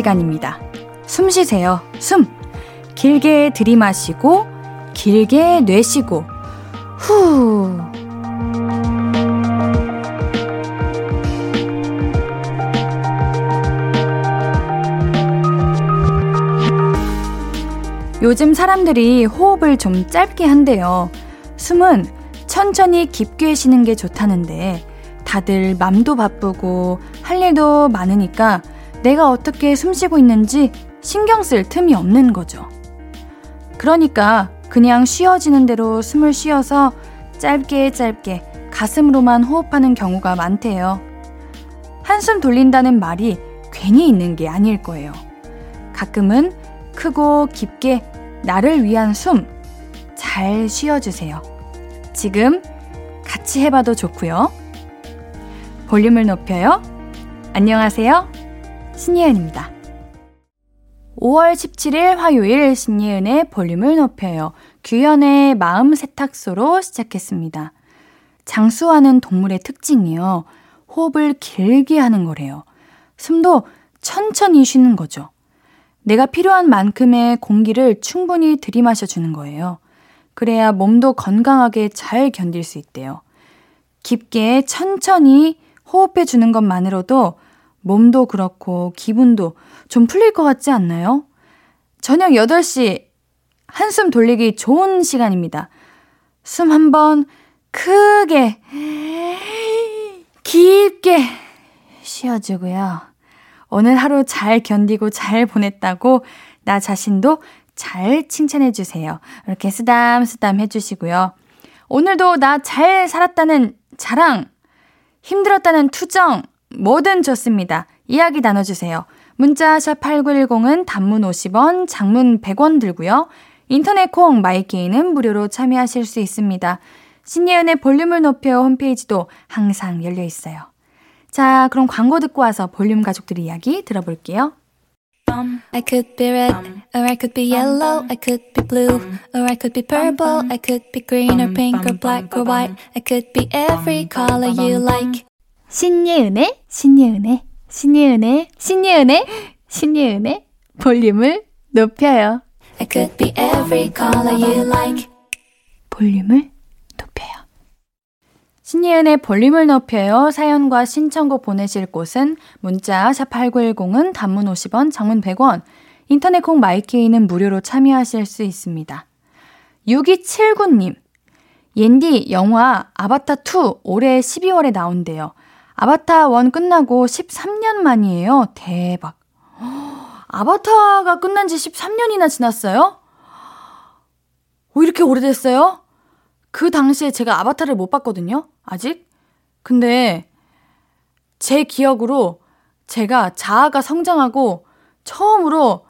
시간입니다. 숨 쉬세요. 숨. 길게 들이마시고, 길게 내쉬고, 후. 요즘 사람들이 호흡을 좀 짧게 한대요. 숨은 천천히 깊게 쉬는 게 좋다는데 다들 맘도 바쁘고 할 일도 많으니까 내가 어떻게 숨 쉬고 있는지 신경 쓸 틈이 없는 거죠. 그러니까 그냥 쉬어지는 대로 숨을 쉬어서 짧게 짧게 가슴으로만 호흡하는 경우가 많대요. 한숨 돌린다는 말이 괜히 있는 게 아닐 거예요. 가끔은 크고 깊게 나를 위한 숨 잘 쉬어주세요. 지금 같이 해봐도 좋고요. 볼륨을 높여요. 안녕하세요. 신예은입니다. 5월 17일 화요일 신예은의 볼륨을 높여요. 규현의 마음 세탁소로 시작했습니다. 장수하는 동물의 특징이요. 호흡을 길게 하는 거래요. 숨도 천천히 쉬는 거죠. 내가 필요한 만큼의 공기를 충분히 들이마셔 주는 거예요. 그래야 몸도 건강하게 잘 견딜 수 있대요. 깊게 천천히 호흡해 주는 것만으로도 몸도 그렇고 기분도 좀 풀릴 것 같지 않나요? 저녁 8시 한숨 돌리기 좋은 시간입니다. 숨 한번 크게 깊게 쉬어주고요. 오늘 하루 잘 견디고 잘 보냈다고 나 자신도 잘 칭찬해 주세요. 이렇게 쓰담쓰담 해주시고요. 오늘도 나 잘 살았다는 자랑, 힘들었다는 투정, 뭐든 좋습니다. 이야기 나눠주세요. 문자 샵 8910은 단문 50원, 장문 100원 들고요. 인터넷 콩 마이케이는 무료로 참여하실 수 있습니다. 신예은의 볼륨을 높여 홈페이지도 항상 열려 있어요. 자, 그럼 광고 듣고 와서 볼륨 가족들 이야기 들어볼게요. I could be red, or I could be yellow, I could be blue, or I could be purple, I could be green or pink or black or white, I could be every color you like. 신예은의, 신예은의, 신예은의, 신예은의, 신예은의 볼륨을 높여요. I could be every color you like. 볼륨을 높여요. 신예은의 볼륨을 높여요. 사연과 신청곡 보내실 곳은 문자 샵8910은 단문 50원, 장문 100원, 인터넷 콩 마이케이는 무료로 참여하실 수 있습니다. 6279님, 옌디 영화 아바타2 올해 12월에 나온대요. 아바타 1 끝나고 13년 만이에요. 대박. 아바타가 끝난 지 13년이나 지났어요? 오, 이렇게 오래됐어요? 그 당시에 제가 아바타를 못 봤거든요. 아직. 근데 제 기억으로 제가 자아가 성장하고 처음으로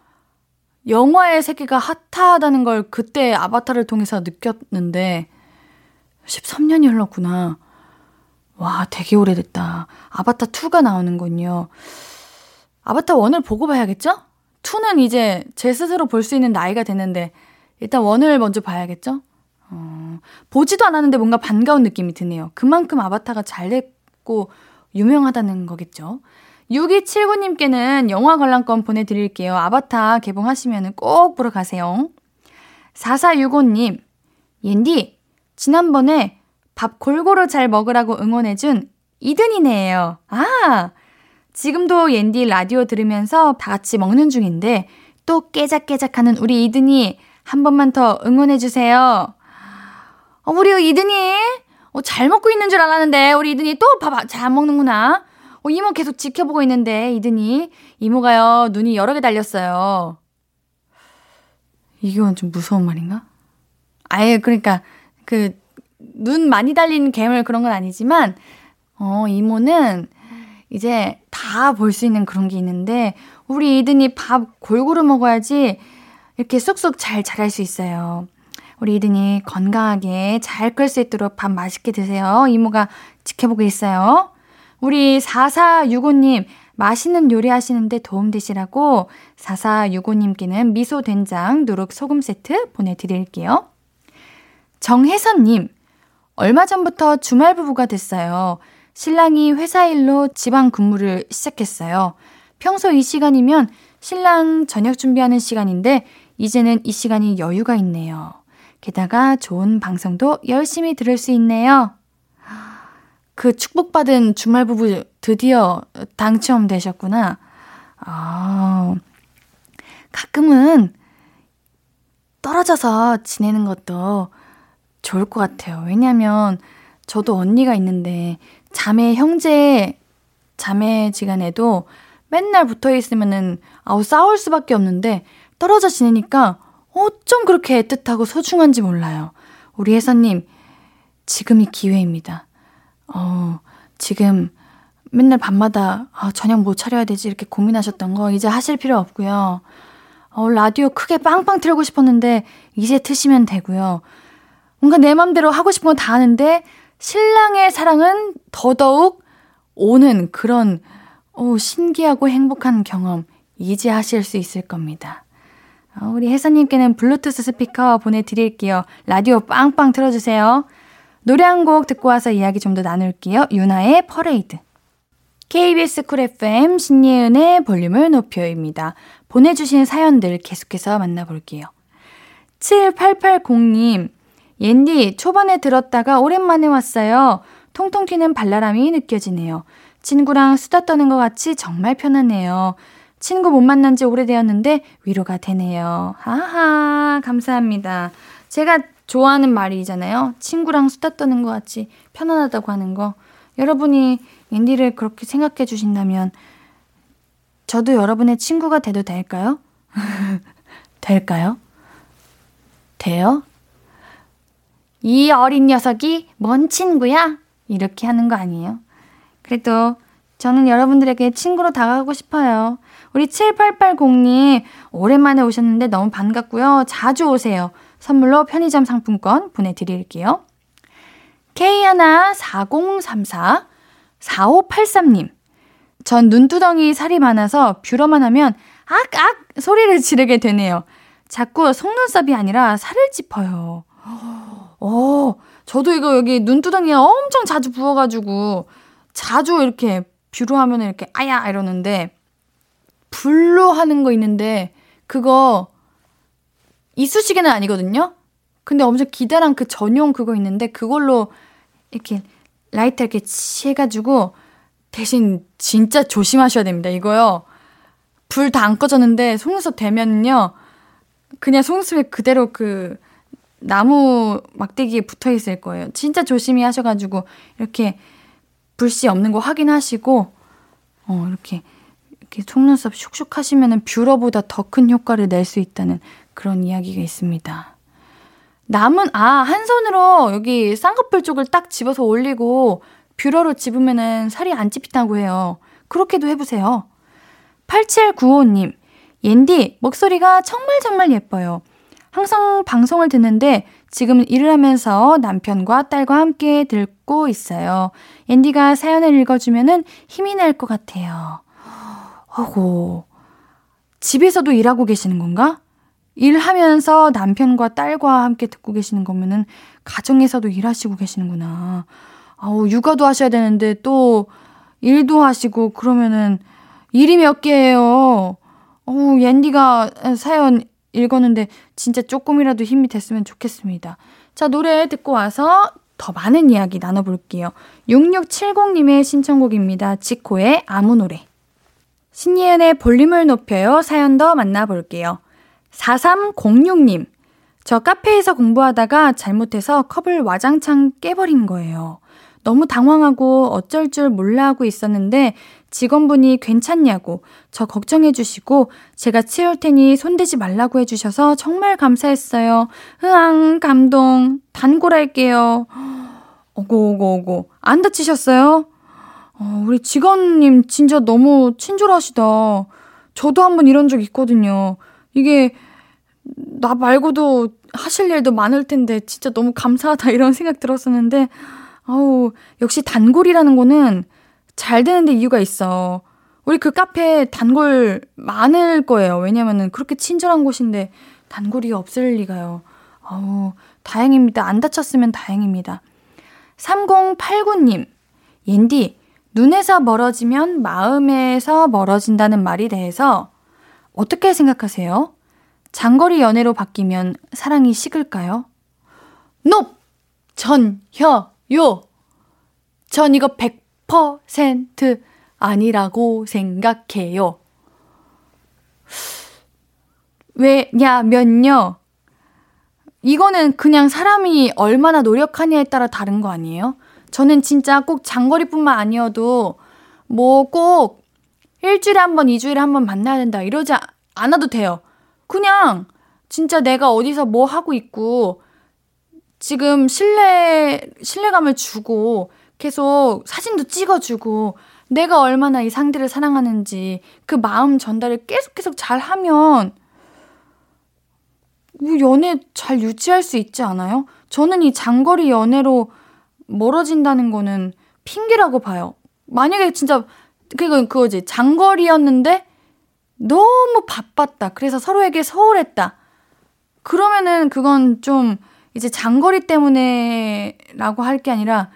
영화의 세계가 핫하다는 걸 그때 아바타를 통해서 느꼈는데 13년이 흘렀구나. 와, 되게 오래됐다. 아바타 2가 나오는군요. 아바타 1을 보고 봐야겠죠? 2는 이제 제 스스로 볼 수 있는 나이가 됐는데 일단 1을 먼저 봐야겠죠? 어, 보지도 않았는데 뭔가 반가운 느낌이 드네요. 그만큼 아바타가 잘 됐고 유명하다는 거겠죠. 6279님께는 영화 관람권 보내드릴게요. 아바타 개봉하시면 꼭 보러 가세요. 4465님, 옌디, 지난번에 밥 골고루 잘 먹으라고 응원해준 이든이네요. 아, 지금도 옌디 라디오 들으면서 다 같이 먹는 중인데 또 깨작깨작 하는 우리 이든이 한 번만 더 응원해주세요. 어, 우리 이든이 어, 잘 먹고 있는 줄 알았는데 우리 이든이 또 밥 잘 먹는구나. 어, 이모 계속 지켜보고 있는데 이든이 이모가요 눈이 여러 개 달렸어요. 이건 좀 무서운 말인가? 아예 그러니까 그 눈 많이 달린 괴물 그런 건 아니지만 어 이모는 이제 다 볼 수 있는 그런 게 있는데 우리 이든이 밥 골고루 먹어야지 이렇게 쏙쏙 잘 자랄 수 있어요. 우리 이든이 건강하게 잘 클 수 있도록 밥 맛있게 드세요. 이모가 지켜보고 있어요. 우리 4465님, 맛있는 요리 하시는데 도움 되시라고 4465님께는 미소 된장 누룩 소금 세트 보내드릴게요. 정혜선님, 얼마 전부터 주말 부부가 됐어요. 신랑이 회사 일로 지방 근무를 시작했어요. 평소 이 시간이면 신랑 저녁 준비하는 시간인데 이제는 이 시간이 여유가 있네요. 게다가 좋은 방송도 열심히 들을 수 있네요. 그 축복받은 주말 부부 드디어 당첨되셨구나. 아, 가끔은 떨어져서 지내는 것도 좋을 것 같아요. 왜냐면 저도 언니가 있는데 자매 형제 자매지간에도 맨날 붙어 있으면은 아우 싸울 수밖에 없는데 떨어져 지내니까 어쩜 그렇게 애틋하고 소중한지 몰라요. 우리 혜선님 지금이 기회입니다. 어, 지금 맨날 밤마다 아, 저녁 뭐 차려야 되지 이렇게 고민하셨던 거 이제 하실 필요 없고요. 어, 라디오 크게 빵빵 틀고 싶었는데 이제 트시면 되고요. 뭔가 내 맘대로 하고 싶은 건 다 하는데 신랑의 사랑은 더더욱 오는 그런 오, 신기하고 행복한 경험 이제 하실 수 있을 겁니다. 어, 우리 혜사님께는 블루투스 스피커 보내드릴게요. 라디오 빵빵 틀어주세요. 노래 한 곡 듣고 와서 이야기 좀 더 나눌게요. 유나의 퍼레이드. KBS 쿨 FM 신예은의 볼륨을 높여입니다. 보내주신 사연들 계속해서 만나볼게요. 7880님, 옌디 초반에 들었다가 오랜만에 왔어요. 통통 튀는 발랄함이 느껴지네요. 친구랑 수다 떠는 것 같이 정말 편하네요. 친구 못 만난 지 오래되었는데 위로가 되네요. 하하, 감사합니다. 제가 좋아하는 말이잖아요. 친구랑 수다 떠는 것 같이 편안하다고 하는 거. 여러분이 인디를 그렇게 생각해 주신다면 저도 여러분의 친구가 돼도 될까요? 될까요? 돼요? 이 어린 녀석이 뭔 친구야? 이렇게 하는 거 아니에요? 그래도 저는 여러분들에게 친구로 다가가고 싶어요. 우리 7880님, 오랜만에 오셨는데 너무 반갑고요. 자주 오세요. 선물로 편의점 상품권 보내드릴게요. K14034 4583님. 전 눈두덩이 살이 많아서 뷰러만 하면 악악 소리를 지르게 되네요. 자꾸 속눈썹이 아니라 살을 짚어요. 어, 저도 이거 여기 눈두덩이에 엄청 자주 부어가지고 자주 이렇게 뷰러 하면 이렇게 아야 이러는데 불로 하는 거 있는데 그거 이쑤시개는 아니거든요? 근데 엄청 기다란 그 전용 그거 있는데 그걸로 이렇게 라이터 이렇게 해가지고 대신 진짜 조심하셔야 됩니다. 이거요. 불 다 안 꺼졌는데 속눈썹 되면요. 그냥 속눈썹에 그대로 그 나무 막대기에 붙어 있을 거예요. 진짜 조심히 하셔가지고 이렇게 불씨 없는 거 확인하시고 어 이렇게 이렇게 속눈썹 슉슉 하시면은 뷰러보다 더 큰 효과를 낼 수 있다는 그런 이야기가 있습니다. 남은 아 한 손으로 여기 쌍꺼풀 쪽을 딱 집어서 올리고 뷰러로 집으면은 살이 안 찝힌다고 해요. 그렇게도 해보세요. 8795님, 옌디, 목소리가 정말 정말 예뻐요. 항상 방송을 듣는데 지금 일을 하면서 남편과 딸과 함께 듣고 있어요. 앤디가 사연을 읽어주면은 힘이 날 것 같아요. 어고, 집에서도 일하고 계시는 건가? 일하면서 남편과 딸과 함께 듣고 계시는 거면은 가정에서도 일하시고 계시는구나. 아우, 육아도 하셔야 되는데 또 일도 하시고 그러면은 일이 몇 개예요. 어우, 옌디가 사연 읽었는데 진짜 조금이라도 힘이 됐으면 좋겠습니다. 자, 노래 듣고 와서 더 많은 이야기 나눠볼게요. 6670님의 신청곡입니다. 지코의 아무 노래. 신예은의 볼륨을 높여요. 사연 더 만나볼게요. 4306님. 저 카페에서 공부하다가 잘못해서 컵을 와장창 깨버린 거예요. 너무 당황하고 어쩔 줄 몰라 하고 있었는데 직원분이 괜찮냐고 저 걱정해 주시고 제가 치울 테니 손대지 말라고 해 주셔서 정말 감사했어요. 으앙 감동. 단골할게요. 오고. 안 다치셨어요? 어, 우리 직원님 진짜 너무 친절하시다. 저도 한번 이런 적 있거든요. 이게 나 말고도 하실 일도 많을 텐데 진짜 너무 감사하다 이런 생각 들었었는데 아우 역시 단골이라는 거는 잘 되는데 이유가 있어. 우리 그 카페 단골 많을 거예요. 왜냐면은 그렇게 친절한 곳인데 단골이 없을 리가요. 아우, 다행입니다. 안 다쳤으면 다행입니다. 3089님, 옌디, 눈에서 멀어지면 마음에서 멀어진다는 말이 대해서 어떻게 생각하세요? 장거리 연애로 바뀌면 사랑이 식을까요? 높! 전, 혀, 요! 전 이거 100% 아니라고 생각해요. 왜냐면요. 이거는 그냥 사람이 얼마나 노력하냐에 따라 다른 거 아니에요? 저는 진짜 꼭 장거리뿐만 아니어도 뭐 꼭 일주일에 한 번, 이주일에 한 번 만나야 된다 이러지 않아도 돼요. 그냥 진짜 내가 어디서 뭐 하고 있고 지금 신뢰, 신뢰감을 주고 계속 사진도 찍어주고 내가 얼마나 이 상대를 사랑하는지 그 마음 전달을 계속 계속 잘 하면 뭐 연애 잘 유지할 수 있지 않아요? 저는 이 장거리 연애로 멀어진다는 거는 핑계라고 봐요. 만약에 진짜 그거 그거지 장거리였는데 너무 바빴다. 그래서 서로에게 소홀했다. 그러면은 그건 좀 이제 장거리 때문에라고 할 게 아니라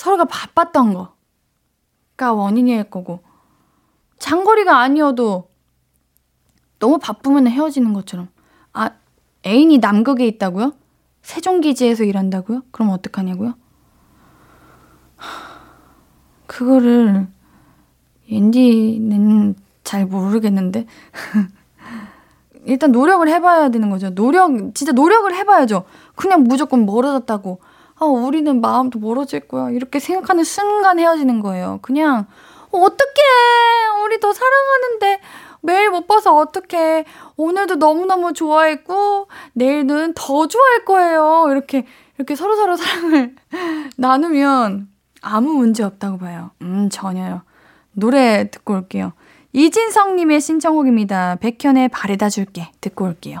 서로가 바빴던 거가 원인일 거고 장거리가 아니어도 너무 바쁘면 헤어지는 것처럼 아 애인이 남극에 있다고요? 세종기지에서 일한다고요? 그럼 어떡하냐고요? 그거를 옌디는 잘 모르겠는데 일단 노력을 해봐야 되는 거죠. 노력 진짜 노력을 해봐야죠. 그냥 무조건 멀어졌다고 아 우리는 마음도 멀어질 거야 이렇게 생각하는 순간 헤어지는 거예요. 그냥 어떡해 우리 더 사랑하는데 매일 못 봐서 어떡해. 오늘도 너무너무 좋아했고, 내일은 더 좋아할 거예요. 이렇게, 이렇게 서로 서로 사랑을 나누면 아무 문제 없다고 봐요. 음, 전혀요. 노래 듣고 올게요. 이진성님의 신청곡입니다. 백현의 바래다 줄게. 듣고 올게요.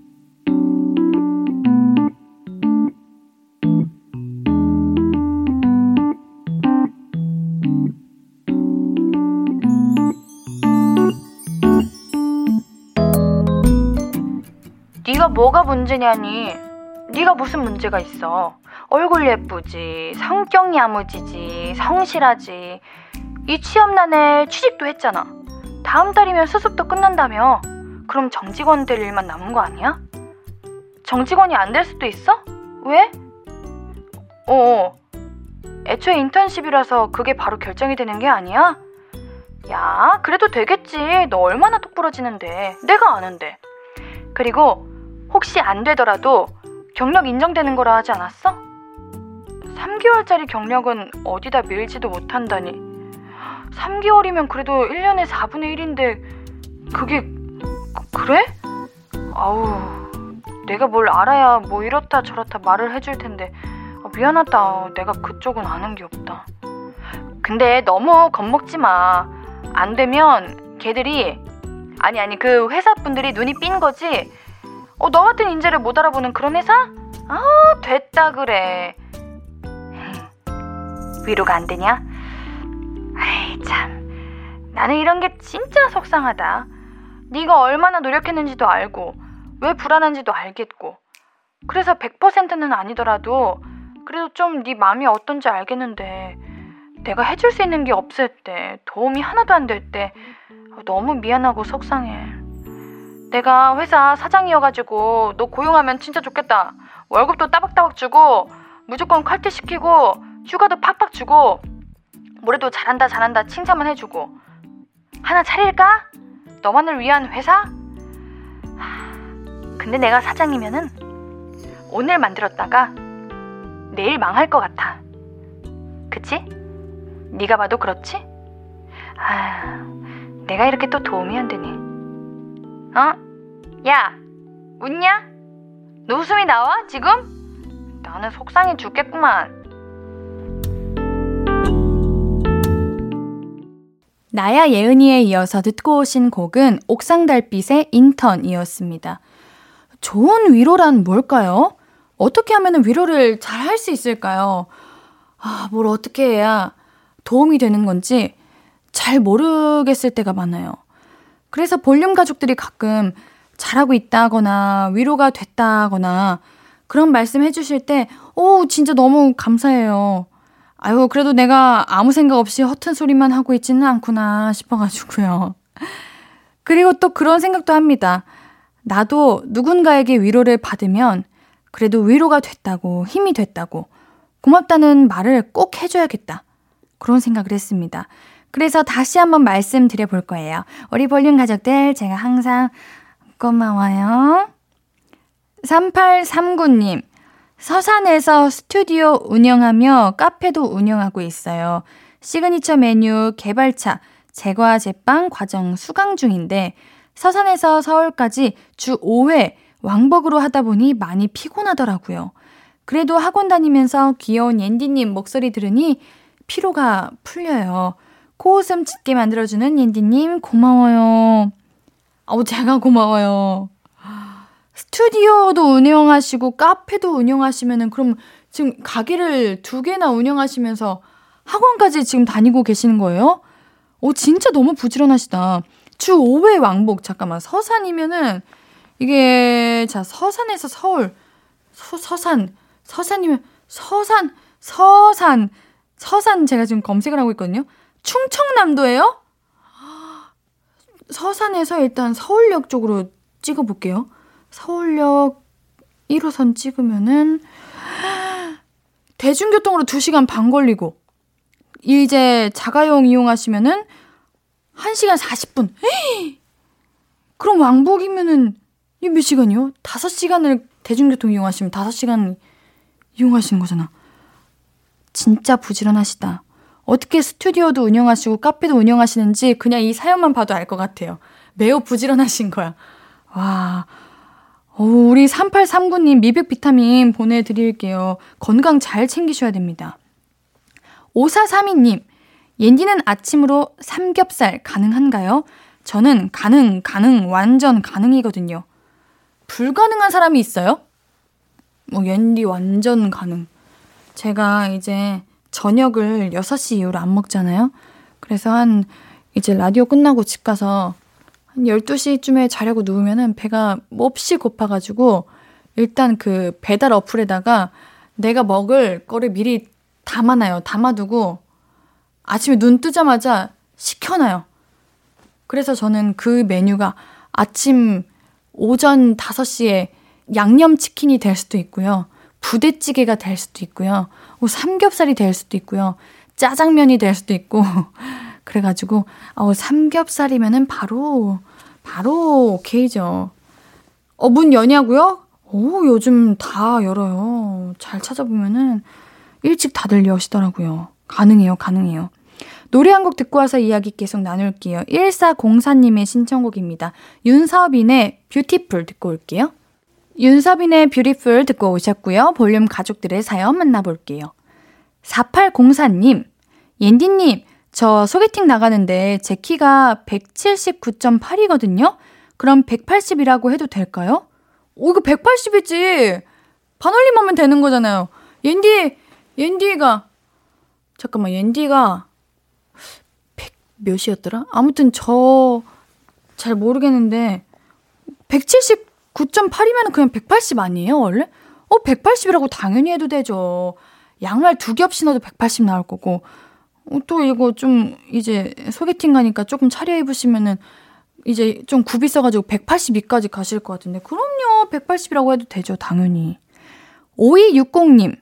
네가 뭐가 문제냐니? 네가 무슨 문제가 있어? 얼굴 예쁘지, 성격 야무지지, 성실하지. 이 취업난에 취직도 했잖아. 다음 달이면 수습도 끝난다며. 그럼 정직원 될 일만 남은 거 아니야? 정직원이 안 될 수도 있어? 왜? 어, 어. 애초에 인턴십이라서 그게 바로 결정이 되는 게 아니야? 야, 그래도 되겠지. 너 얼마나 똑부러지는데. 내가 아는데. 그리고 혹시 안 되더라도 경력 인정되는 거라 하지 않았어? 3개월짜리 경력은 어디다 밀지도 못한다니. 3개월이면 그래도 1년에 4분의 1인데, 그게, 그래? 아우, 내가 뭘 알아야 뭐 이렇다 저렇다 말을 해줄 텐데, 아, 미안하다. 내가 그쪽은 아는 게 없다. 근데 너무 겁먹지 마. 안 되면 걔들이, 아니, 아니, 그 회사 분들이 눈이 삔 거지, 어, 너 같은 인재를 못 알아보는 그런 회사? 아, 됐다 그래. 위로가 안 되냐? 아이, 참. 나는 이런 게 진짜 속상하다. 네가 얼마나 노력했는지도 알고, 왜 불안한지도 알겠고. 그래서 100%는 아니더라도, 그래도 좀 네 마음이 어떤지 알겠는데, 내가 해줄 수 있는 게 없을 때, 도움이 하나도 안 될 때, 너무 미안하고 속상해. 내가 회사 사장이어가지고 너 고용하면 진짜 좋겠다. 월급도 따박따박 주고 무조건 칼퇴시키고 휴가도 팍팍 주고 뭐래도 잘한다 잘한다 칭찬만 해주고 하나 차릴까? 너만을 위한 회사? 근데 내가 사장이면은 오늘 만들었다가 내일 망할 것 같아. 그치? 네가 봐도 그렇지? 아, 내가 이렇게 또 도움이 안 되니. 어? 야, 웃냐? 너 웃음이 나와, 지금? 나는 속상해 죽겠구만. 나야 예은이에 이어서 듣고 오신 곡은 옥상달빛의 인턴이었습니다. 좋은 위로란 뭘까요? 어떻게 하면 위로를 잘 할 수 있을까요? 아, 뭘 어떻게 해야 도움이 되는 건지 잘 모르겠을 때가 많아요. 그래서 볼륨 가족들이 가끔 잘하고 있다거나 위로가 됐다거나 그런 말씀 해주실 때, 오, 진짜 너무 감사해요. 아유, 그래도 내가 아무 생각 없이 허튼 소리만 하고 있지는 않구나 싶어가지고요. 그리고 또 그런 생각도 합니다. 나도 누군가에게 위로를 받으면 그래도 위로가 됐다고, 힘이 됐다고, 고맙다는 말을 꼭 해줘야겠다. 그런 생각을 했습니다. 그래서 다시 한번 말씀드려 볼 거예요. 우리 볼륨 가족들, 제가 항상 고마워요. 3839님, 서산에서 스튜디오 운영하며 카페도 운영하고 있어요. 시그니처 메뉴 개발차, 제과 제빵 과정 수강 중인데, 서산에서 서울까지 주 5회 왕복으로 하다 보니 많이 피곤하더라고요. 그래도 학원 다니면서 귀여운 옌디님 목소리 들으니 피로가 풀려요. 코웃음 짓게 만들어주는 옌디님 고마워요. 아우, 제가 고마워요. 스튜디오도 운영하시고 카페도 운영하시면은 그럼 지금 가게를 두 개나 운영하시면서 학원까지 지금 다니고 계시는 거예요? 오, 진짜 너무 부지런하시다. 주 5회 왕복. 잠깐만. 서산이면은 이게 자, 서산에서 서울. 서, 서산. 서산이면 서산 서산 서산 제가 지금 검색을 하고 있거든요. 충청남도예요? 서산에서 일단 서울역 쪽으로 찍어 볼게요. 서울역 1호선 찍으면은 대중교통으로 2시간 반 걸리고 이제 자가용 이용하시면은 1시간 40분. 에이! 그럼 왕복이면은 이 몇 시간이요? 5시간을 대중교통 이용하시면 5시간 이용하시는 거잖아. 진짜 부지런하시다. 어떻게 스튜디오도 운영하시고 카페도 운영하시는지 그냥 이 사연만 봐도 알 것 같아요. 매우 부지런하신 거야. 와. 오, 우리 3839님 미백 비타민 보내드릴게요. 건강 잘 챙기셔야 됩니다. 5432님, 옌디는 아침으로 삼겹살 가능한가요? 저는 가능, 가능, 완전 가능이거든요. 불가능한 사람이 있어요? 뭐, 옌디 완전 가능. 제가 이제 저녁을 6시 이후로 안 먹잖아요? 그래서 한, 이제 라디오 끝나고 집 가서 한 12시쯤에 자려고 누우면은 배가 몹시 고파가지고 일단 그 배달 어플에다가 내가 먹을 거를 미리 담아놔요. 담아두고 아침에 눈 뜨자마자 시켜놔요. 그래서 저는 그 메뉴가 아침 오전 5시에 양념치킨이 될 수도 있고요. 부대찌개가 될 수도 있고요. 뭐 삼겹살이 될 수도 있고요. 짜장면이 될 수도 있고. 그래가지고, 어, 삼겹살이면은 바로, 바로 오케이죠. 어, 문 여냐고요? 오, 요즘 다 열어요. 잘 찾아보면은 일찍 다들 여시더라고요. 가능해요, 가능해요. 노래 한 곡 듣고 와서 이야기 계속 나눌게요. 1404님의 신청곡입니다. 윤서빈의 Beautiful 듣고 올게요. 윤서빈의 Beautiful 듣고 오셨고요. 볼륨 가족들의 사연 만나볼게요. 4804님, 옌디님, 저 소개팅 나가는데 제 키가 179.8이거든요? 그럼 180이라고 해도 될까요? 오, 이거 180이지! 반올림하면 되는 거잖아요. 옌디, 옌디가 잠깐만 옌디가 100 몇이었더라? 아무튼 저 잘 모르겠는데 179.8이면 그냥 180 아니에요 원래? 어 180이라고 당연히 해도 되죠. 양말 두 겹 신어도 180 나올 거고 어, 또 이거 좀 이제 소개팅 가니까 조금 차려 입으시면은 이제 좀 굽이 써가지고 182까지 가실 것 같은데 그럼요 180이라고 해도 되죠 당연히 5260님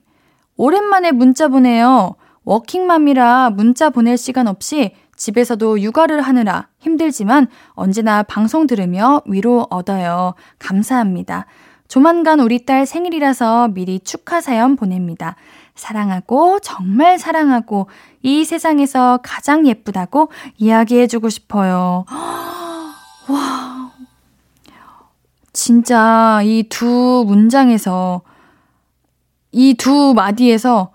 오랜만에 문자 보내요. 워킹맘이라 문자 보낼 시간 없이 집에서도 육아를 하느라 힘들지만 언제나 방송 들으며 위로 얻어요. 감사합니다. 조만간 우리 딸 생일이라서 미리 축하 사연 보냅니다. 사랑하고 정말 사랑하고 이 세상에서 가장 예쁘다고 이야기해주고 싶어요. 와. 진짜 이 두 문장에서 이 두 마디에서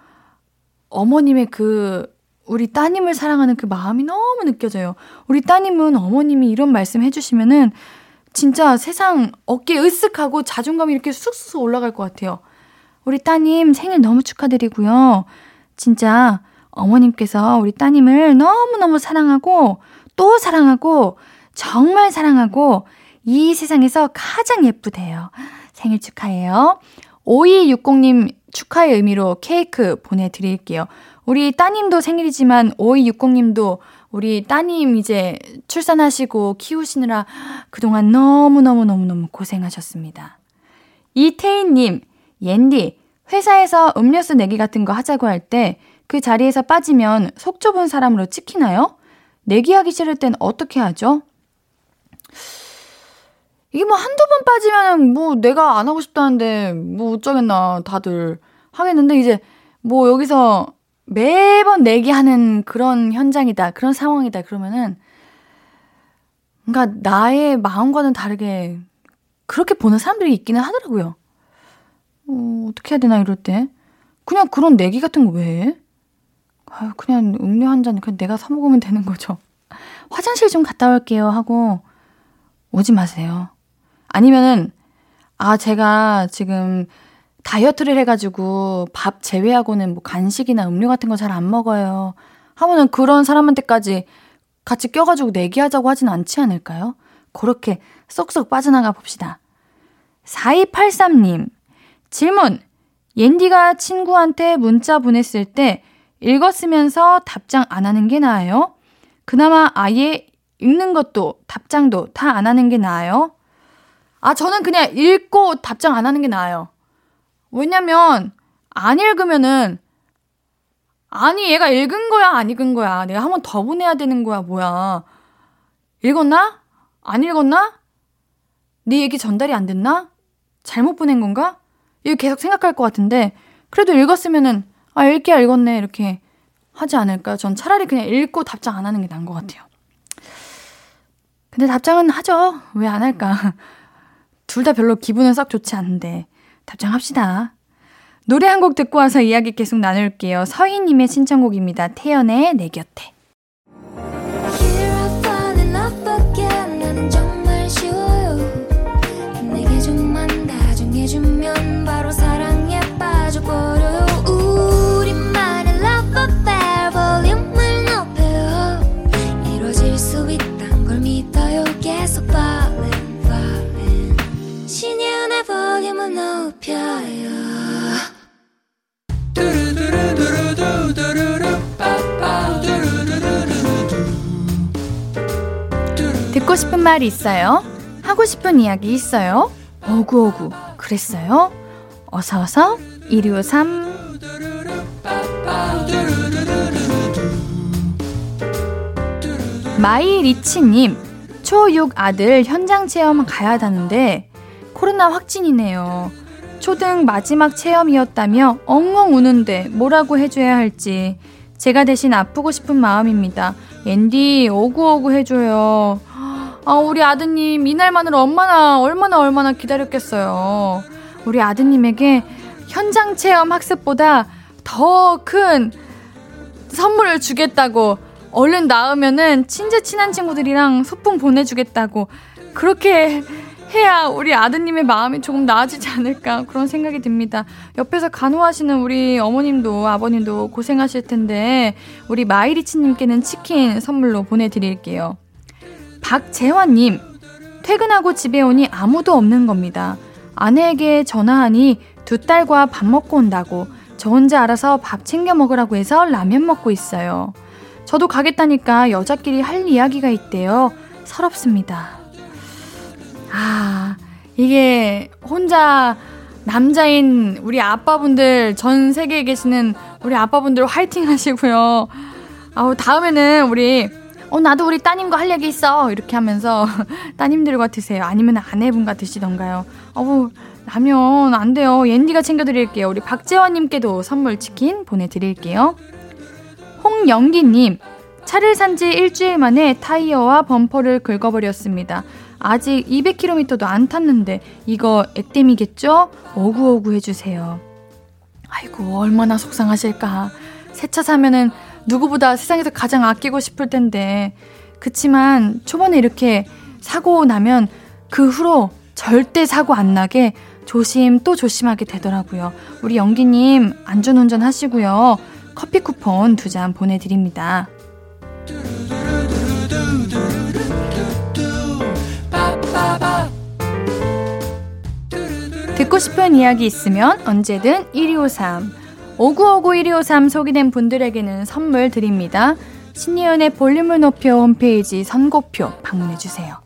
어머님의 그 우리 따님을 사랑하는 그 마음이 너무 느껴져요. 우리 따님은 어머님이 이런 말씀 해주시면은 진짜 세상 어깨 으쓱하고 자존감이 이렇게 쑥쑥 올라갈 것 같아요. 우리 따님 생일 너무 축하드리고요. 진짜 어머님께서 우리 따님을 너무너무 사랑하고 또 사랑하고 정말 사랑하고 이 세상에서 가장 예쁘대요. 생일 축하해요. 5260님 축하의 의미로 케이크 보내드릴게요. 우리 따님도 생일이지만 5260님도 우리 따님 이제 출산하시고 키우시느라 그동안 너무너무너무너무 고생하셨습니다. 이태인님, 옌디, 회사에서 음료수 내기 같은 거 하자고 할 때 그 자리에서 빠지면 속 좁은 사람으로 찍히나요? 내기하기 싫을 땐 어떻게 하죠? 이게 뭐 한두 번 빠지면 뭐 내가 안 하고 싶다는데 뭐 어쩌겠나 다들 하겠는데 이제 뭐 여기서 매번 내기하는 그런 현장이다, 그런 상황이다, 그러면은, 그러니까 나의 마음과는 다르게 그렇게 보는 사람들이 있기는 하더라고요. 어, 어떻게 해야 되나, 이럴 때. 그냥 그런 내기 같은 거 왜 해? 아유, 그냥 음료 한 잔, 그냥 내가 사먹으면 되는 거죠. 화장실 좀 갔다 올게요 하고 오지 마세요. 아니면은, 아, 제가 지금 다이어트를 해가지고 밥 제외하고는 뭐 간식이나 음료 같은 거 잘 안 먹어요. 하면은 그런 사람한테까지 같이 껴가지고 내기하자고 하진 않지 않을까요? 그렇게 쏙쏙 빠져나가 봅시다. 4283님, 질문. 옌디가 친구한테 문자 보냈을 때 읽었으면서 답장 안 하는 게 나아요? 그나마 아예 읽는 것도 답장도 다 안 하는 게 나아요? 아, 저는 그냥 읽고 답장 안 하는 게 나아요. 왜냐면 안 읽으면은 아니 얘가 읽은 거야 안 읽은 거야. 내가 한 번 더 보내야 되는 거야 뭐야. 읽었나? 안 읽었나? 네 얘기 전달이 안 됐나? 잘못 보낸 건가? 이거 계속 생각할 것 같은데 그래도 읽었으면은 아 읽기야 읽었네 이렇게 하지 않을까. 전 차라리 그냥 읽고 답장 안 하는 게 나은 것 같아요. 근데 답장은 하죠. 왜 안 할까? 둘 다 별로 기분은 썩 좋지 않은데 답장합시다. 노래 한 곡 듣고 와서 이야기 계속 나눌게요. 서희님의 신청곡입니다. 태연의 내 곁에. 듣고 싶은 말이 있어요? 하고 싶은 이야기 있어요? 어구어구 그랬어요? 어서어서 1253 마이 리치님 초6 아들 현장 체험 가야 하는데 코로나 확진이네요. 초등 마지막 체험이었다며 엉엉 우는데 뭐라고 해줘야 할지 제가 대신 아프고 싶은 마음입니다. 앤디 오구오구 해줘요. 아 우리 아드님 이날만을 얼마나 얼마나 얼마나 기다렸겠어요. 우리 아드님에게 현장 체험 학습보다 더 큰 선물을 주겠다고 얼른 나으면은 친제 친한 친구들이랑 소풍 보내주겠다고 그렇게 해야 우리 아드님의 마음이 조금 나아지지 않을까 그런 생각이 듭니다. 옆에서 간호하시는 우리 어머님도 아버님도 고생하실 텐데 우리 마이리치님께는 치킨 선물로 보내드릴게요. 박재환님 퇴근하고 집에 오니 아무도 없는 겁니다. 아내에게 전화하니 두 딸과 밥 먹고 온다고 저 혼자 알아서 밥 챙겨 먹으라고 해서 라면 먹고 있어요. 저도 가겠다니까 여자끼리 할 이야기가 있대요. 서럽습니다. 아, 이게 혼자 남자인 우리 아빠분들, 전 세계에 계시는 우리 아빠분들 화이팅 하시고요. 아우, 다음에는 우리, 어, 나도 우리 따님과 할 얘기 있어. 이렇게 하면서 따님들과 드세요. 아니면 아내분과 드시던가요. 어우, 라면 안 돼요. 옌디가 챙겨드릴게요. 우리 박재환님께도 선물 치킨 보내드릴게요. 홍영기님, 차를 산 지 일주일 만에 타이어와 범퍼를 긁어버렸습니다. 아직 200km도 안 탔는데 이거 액땜이겠죠? 오구오구 해주세요. 아이고 얼마나 속상하실까. 새 차 사면은 누구보다 세상에서 가장 아끼고 싶을 텐데 그치만 초반에 이렇게 사고 나면 그 후로 절대 사고 안 나게 조심 또 조심하게 되더라고요. 우리 영기님 안전운전 하시고요. 커피 쿠폰 두 잔 보내드립니다. 듣고 싶은 이야기 있으면 언제든 1253 5959 1253 소개된 분들에게는 선물 드립니다. 신예은의 볼륨을 높여 홈페이지 선고표 방문해주세요.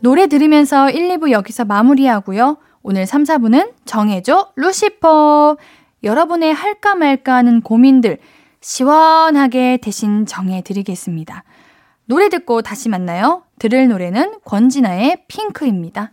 노래 들으면서 1, 2부 여기서 마무리하고요. 오늘 3, 4부는 정해줘 루시퍼. 여러분의 할까 말까 하는 고민들 시원하게 대신 정해드리겠습니다. 노래 듣고 다시 만나요. 들을 노래는 권진아의 핑크입니다.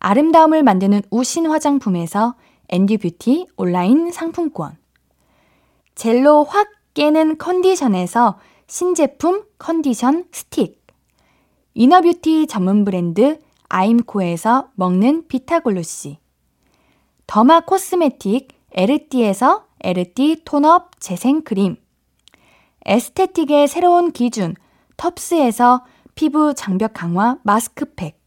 아름다움을 만드는 우신 화장품에서 앤디 뷰티 온라인 상품권. 젤로 확 깨는 컨디션에서 신제품 컨디션 스틱. inner beauty 전문 브랜드 아임코에서 먹는 비타글로시. derma cosmetic 에르띠에서 에르띠 tone up 재생크림. 에스테틱의 새로운 기준 텁스에서 피부 장벽 강화 마스크팩.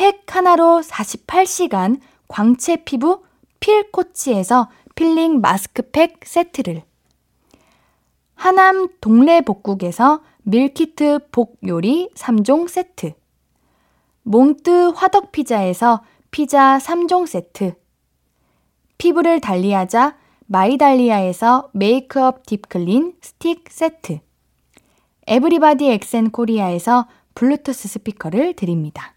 팩 하나로 48시간 광채 피부 필코치에서 필링 마스크팩 세트를. 하남 동래 복국에서 밀키트 복요리 3종 세트. 몽뜨 화덕피자에서 피자 3종 세트. 피부를 달리하자 마이달리아에서 메이크업 deep clean 스틱 세트. 에브리바디 엑센 코리아에서 블루투스 스피커를 드립니다.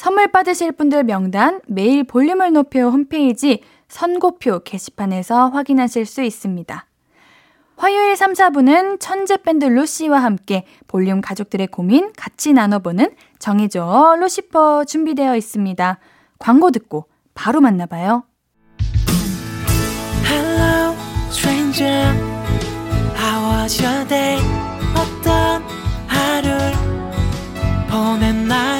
선물 받으실 분들 명단 매일 볼륨을 높여 홈페이지 선곡표 게시판에서 확인하실 수 있습니다. 화요일 3, 4부는 천재 밴드 루시와 함께 볼륨 가족들의 고민 같이 나눠보는 정해줘 루시퍼 준비되어 있습니다. 광고 듣고 바로 만나봐요. Hello, stranger. How was your day? 어떤 하루를 보냈나요?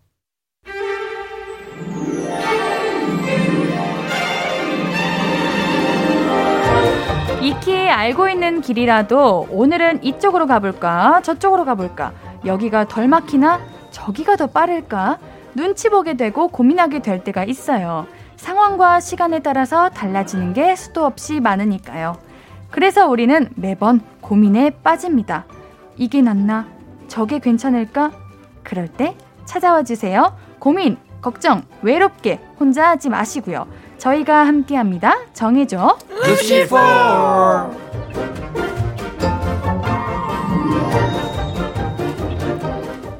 익히 알고 있는 길이라도 오늘은 이쪽으로 가볼까? 저쪽으로 가볼까? 여기가 덜 막히나? 저기가 더 빠를까? 눈치 보게 되고 고민하게 될 때가 있어요. 상황과 시간에 따라서 달라지는 게 수도 없이 많으니까요. 그래서 우리는 매번 고민에 빠집니다. 이게 낫나? 저게 괜찮을까? 그럴 때 찾아와 주세요. 고민, 걱정, 외롭게 혼자 하지 마시고요. 저희가 함께합니다. 정해줘. 루시퍼.